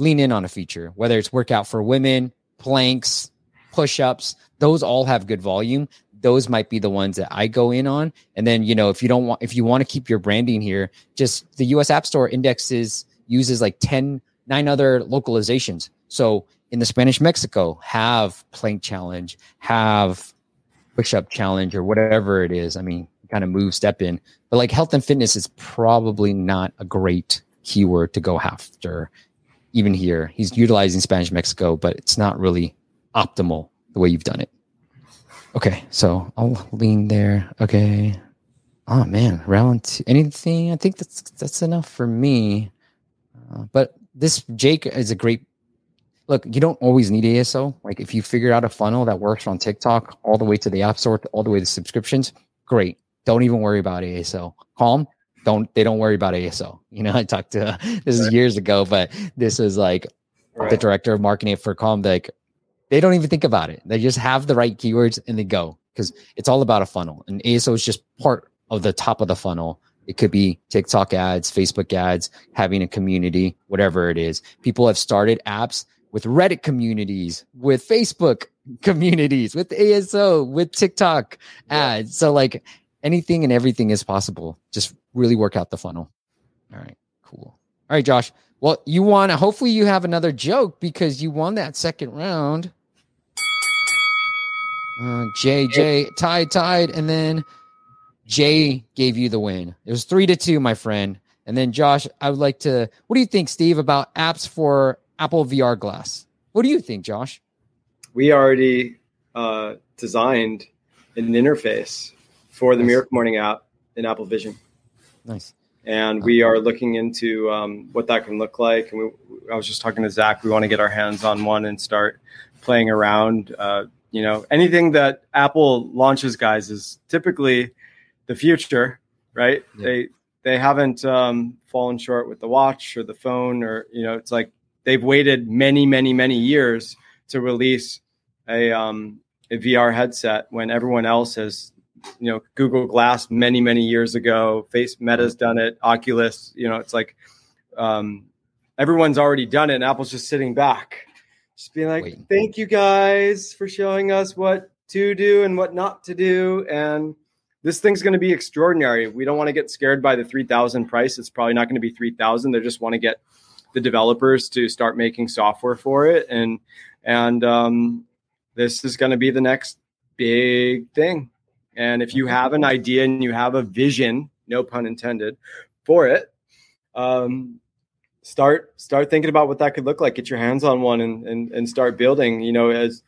lean in on a feature, whether it's workout for women, planks, push ups, those all have good volume. Those might be the ones that I go in on. And then, you know, if you don't want, if you want to keep your branding here, just the US App Store indexes, uses like 10, nine other localizations. So in the Spanish Mexico, have plank challenge, have push up challenge, or whatever it is. I mean, kind of move, step in. But like health and fitness is probably not a great keyword to go after even here. He's utilizing Spanish Mexico, but it's not really optimal the way you've done it. Okay, so I'll lean there. Okay. Oh man, round two. Anything? I think that's that's enough for me. Uh, but this Jake is a great look. You don't always need ASO. Like if you figure out a funnel that works on TikTok all the way to the App Store, all the way to subscriptions, great. Don't even worry about ASO. Calm. Don't they don't worry about ASO. You know, I talked to this is years ago, but this is like the director of marketing for Calm. Like they don't even think about it. They just have the right keywords and they go because it's all about a funnel. And ASO is just part of the top of the funnel. It could be TikTok ads, Facebook ads, having a community, whatever it is. People have started apps with Reddit communities, with Facebook communities, with ASO, with TikTok ads. So like anything and everything is possible. Just really work out the funnel. All right, cool. All right, Josh. Well, you won. Hopefully, you have another joke because you won that second round. Uh, Jay, tied, tied, and then Jay gave you the win. It was three to two, my friend. And then Josh, I would like to. What do you think, Steve, about apps for Apple VR Glass? What do you think, Josh? We already uh, designed an interface for the nice. Miracle Morning app in Apple Vision. Nice. And we are looking into um, what that can look like. And we, I was just talking to Zach. We want to get our hands on one and start playing around. Uh, you know, anything that Apple launches, guys, is typically the future, right? Yeah. They they haven't um, fallen short with the watch or the phone, or you know, it's like they've waited many, many, many years to release a um, a VR headset when everyone else has you know Google Glass many many years ago. Face Meta's done it. Oculus, you know, it's like um, everyone's already done it, and Apple's just sitting back, just being like, Wait. "Thank you guys for showing us what to do and what not to do." And this thing's going to be extraordinary. We don't want to get scared by the three thousand price. It's probably not going to be three thousand. They just want to get the developers to start making software for it, and and um, this is going to be the next big thing. And if you have an idea and you have a vision, no pun intended, for it, um, start start thinking about what that could look like. Get your hands on one and and, and start building. You know, as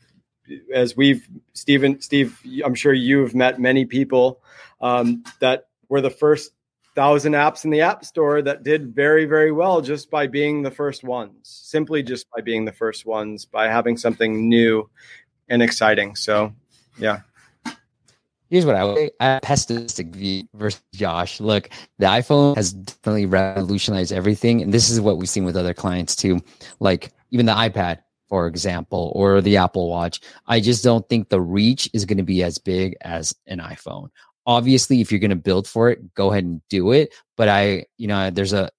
as we've Stephen Steve, I'm sure you've met many people um, that were the first thousand apps in the app store that did very very well just by being the first ones simply just by being the first ones by having something new and exciting so yeah here's what I would say. I have a pessimistic view versus Josh. Look, the iPhone has definitely revolutionized everything. And this is what we've seen with other clients too. Like even the iPad, for example, or the Apple Watch. I just don't think the reach is going to be as big as an iPhone. Obviously, if you're going to build for it, go ahead and do it. But I, you know, there's a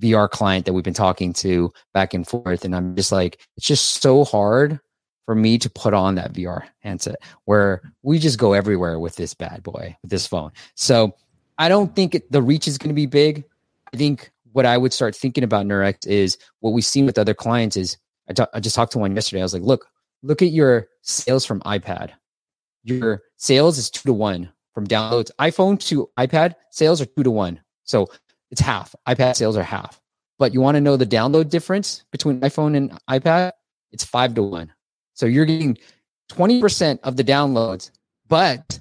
VR client that we've been talking to back and forth. And I'm just like, it's just so hard for me to put on that VR handset where we just go everywhere with this bad boy, with this phone. So I don't think it, the reach is going to be big. I think what I would start thinking about Nurex is what we've seen with other clients is I, t- I just talked to one yesterday. I was like, look, look at your sales from iPad. Your sales is two to one from downloads. iPhone to iPad sales are two to one. So it's half. iPad sales are half. But you want to know the download difference between iPhone and iPad? It's five to one. So you're getting 20% of the downloads, but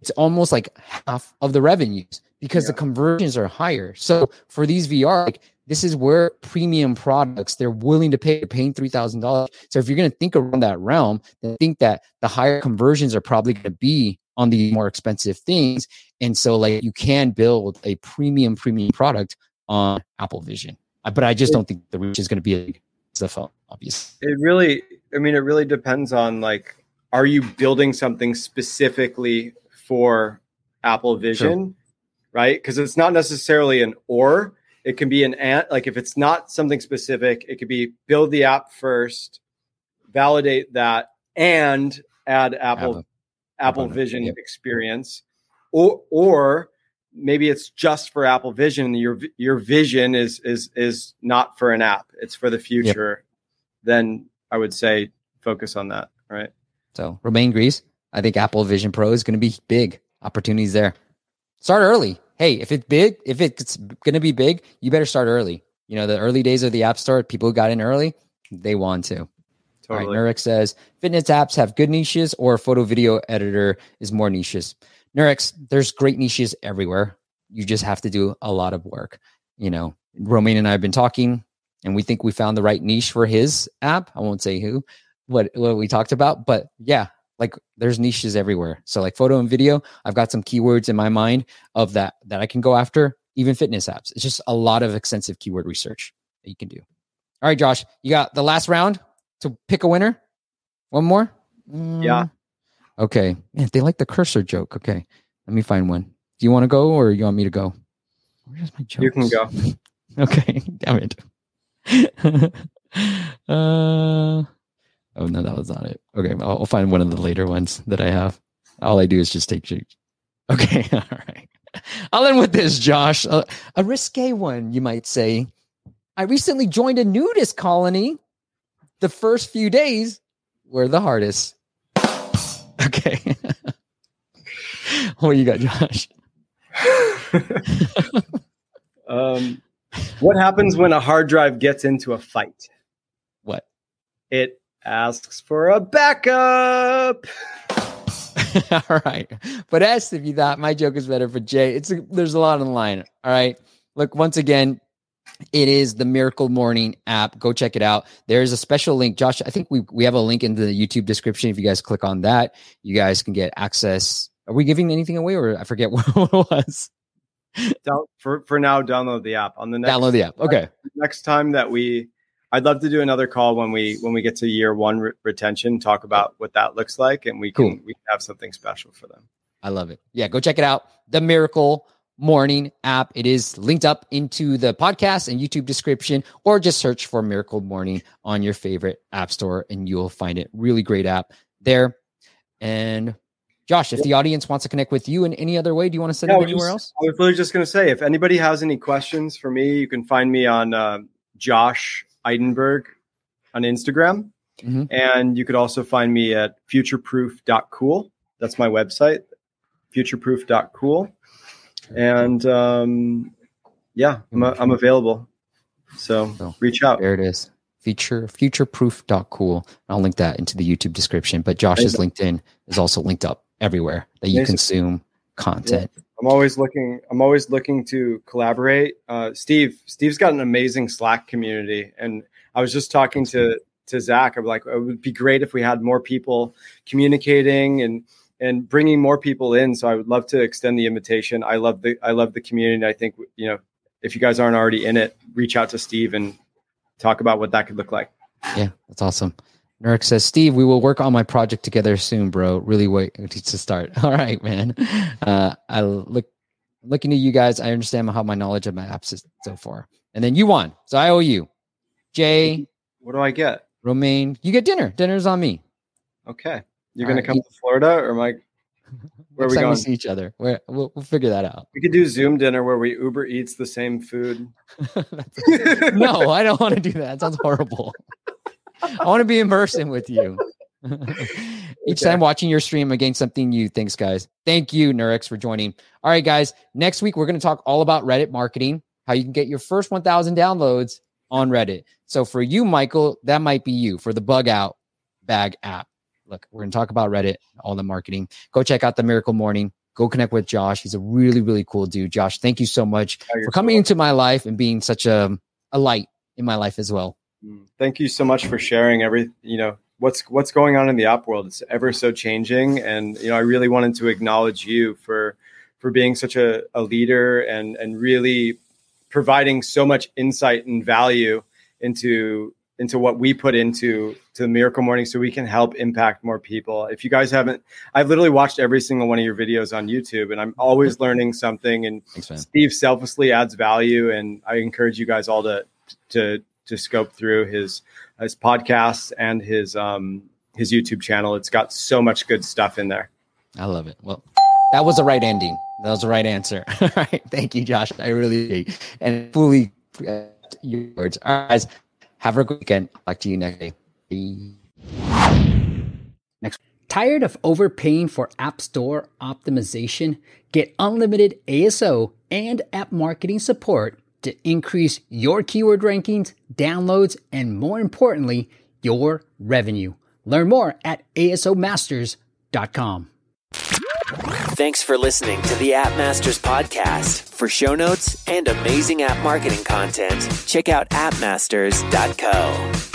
it's almost like half of the revenues because yeah. the conversions are higher. So for these VR, like this is where premium products they're willing to pay paying three thousand dollars. So if you're going to think around that realm, then think that the higher conversions are probably going to be on the more expensive things, and so like you can build a premium premium product on Apple Vision. But I just don't think the reach is going to be the phone, obviously. It really I mean, it really depends on like, are you building something specifically for Apple Vision, sure. right? Because it's not necessarily an or. It can be an and. Like if it's not something specific, it could be build the app first, validate that, and add Apple Apple, Apple Vision yep. experience, or or maybe it's just for Apple Vision. Your your vision is is is not for an app; it's for the future. Yep. Then I would say focus on that. Right. So Romain Grease, I think Apple Vision Pro is going to be big opportunities there. Start early. Hey, if it's big, if it's going to be big, you better start early. You know, the early days of the App Store, people who got in early, they want to. Totally. All right, Nurex says fitness apps have good niches or photo video editor is more niches. Nurex, there's great niches everywhere. You just have to do a lot of work. You know, Romain and I have been talking and we think we found the right niche for his app. I won't say who, what what we talked about, but yeah, like there's niches everywhere. So like photo and video, I've got some keywords in my mind of that that I can go after. Even fitness apps, it's just a lot of extensive keyword research that you can do. All right, Josh, you got the last round to pick a winner. One more. Mm. Yeah. Okay. Man, they like the cursor joke. Okay, let me find one. Do you want to go or you want me to go? Where's my joke? You can go. okay. Damn it. uh, oh no, that was not it. Okay, I'll, I'll, find one of the later ones that I have. All I do is just take Okay, all right. I'll end with this, Josh. Uh, a risque one, you might say. I recently joined a nudist colony. The first few days were the hardest. Okay. what you got, Josh? um, what happens when a hard drive gets into a fight? What? It asks for a backup. all right. But ask if you thought my joke is better for Jay. It's a, there's a lot on the line. All right. Look, once again, it is the Miracle Morning app. Go check it out. There's a special link. Josh, I think we, we have a link in the YouTube description. If you guys click on that, you guys can get access. Are we giving anything away or I forget what it was? Down, for, for now, download the app. On the next, Download the app. Okay. Next time that we, I'd love to do another call when we when we get to year one re- retention. Talk about what that looks like, and we can Cool. we can have something special for them. I love it. Yeah, go check it out. The Miracle Morning app. It is linked up into the podcast and YouTube description, or just search for Miracle Morning on your favorite app store and you'll find it. Really great app there. And Josh, if the audience wants to connect with you in any other way, do you want to send Yeah, them anywhere just- else? I was literally just going to say, if anybody has any questions for me, you can find me on uh, Josh Eidenberg on Instagram. Mhm. And you could also find me at futureproof.cool. That's my website, futureproof.cool. And um, yeah, I'm, I'm available. So So, reach out. There it is. Feature futureproof.cool. I'll link that into the YouTube description. But Josh's LinkedIn is also linked up everywhere that you consume content. I'm always looking. I'm always looking to collaborate. Uh, Steve, Steve's got an amazing Slack community, and I was just talking to to Zach. I'm like, it would be great if we had more people communicating and and bringing more people in. So I would love to extend the invitation. I love the I love the community. I think you know, if you guys aren't already in it, reach out to Steve and talk about what that could look like. Yeah, that's awesome. Nurk says, Steve, we will work on my project together soon, bro. Really wait to start. All right, man. Uh, I look looking at you guys. I understand how my knowledge of my apps is so far. And then you won. So I owe you. Jay, What do I get? Romaine, you get dinner. Dinner's on me. Okay, you're gonna right, come you- to Florida, or Mike? Where Next we going? see each other. Where we'll, we'll figure that out. We could do Zoom dinner where we Uber eats the same food. no, I don't want to do that. That sounds horrible. I want to be in person with you. Each Okay. time watching your stream against something new. Thanks, guys. Thank you, Nurex, for joining. All right, guys. Next week, we're going to talk all about Reddit marketing, how you can get your first 1,000 downloads on Reddit. So for you, Michael, that might be you for the bug out bag app. Look, we're going to talk about Reddit, all the marketing. Go check out the Miracle Morning. Go connect with Josh. He's a really, really cool dude. Josh, thank you so much Oh, for coming into my life and being such a, a light in my life as well. Mm. Thank you so much for sharing every you know what's what's going on in the app world. It's ever so changing, and you know I really wanted to acknowledge you for for being such a, a leader and and really providing so much insight and value into into what we put into to Miracle Morning so we can help impact more people. If you guys haven't, I've literally watched every single one of your videos on YouTube, and I'm always learning something. And Thanks. Steve selflessly adds value, and I encourage you guys all to to to scope through his his podcasts and his um his YouTube channel. It's got so much good stuff in there. I love it. Well, that was the right ending. That was the right answer. All right. Thank you, Josh. I really and fully uh, your words. All right, guys. Have a good weekend. Talk to you next day. Bye. Tired of overpaying for App Store optimization? Get unlimited ASO and app marketing support to increase your keyword rankings, downloads, and more importantly, your revenue. Learn more at asomasters.com. Thanks for listening to the App Masters podcast. For show notes and amazing app marketing content, check out appmasters.co.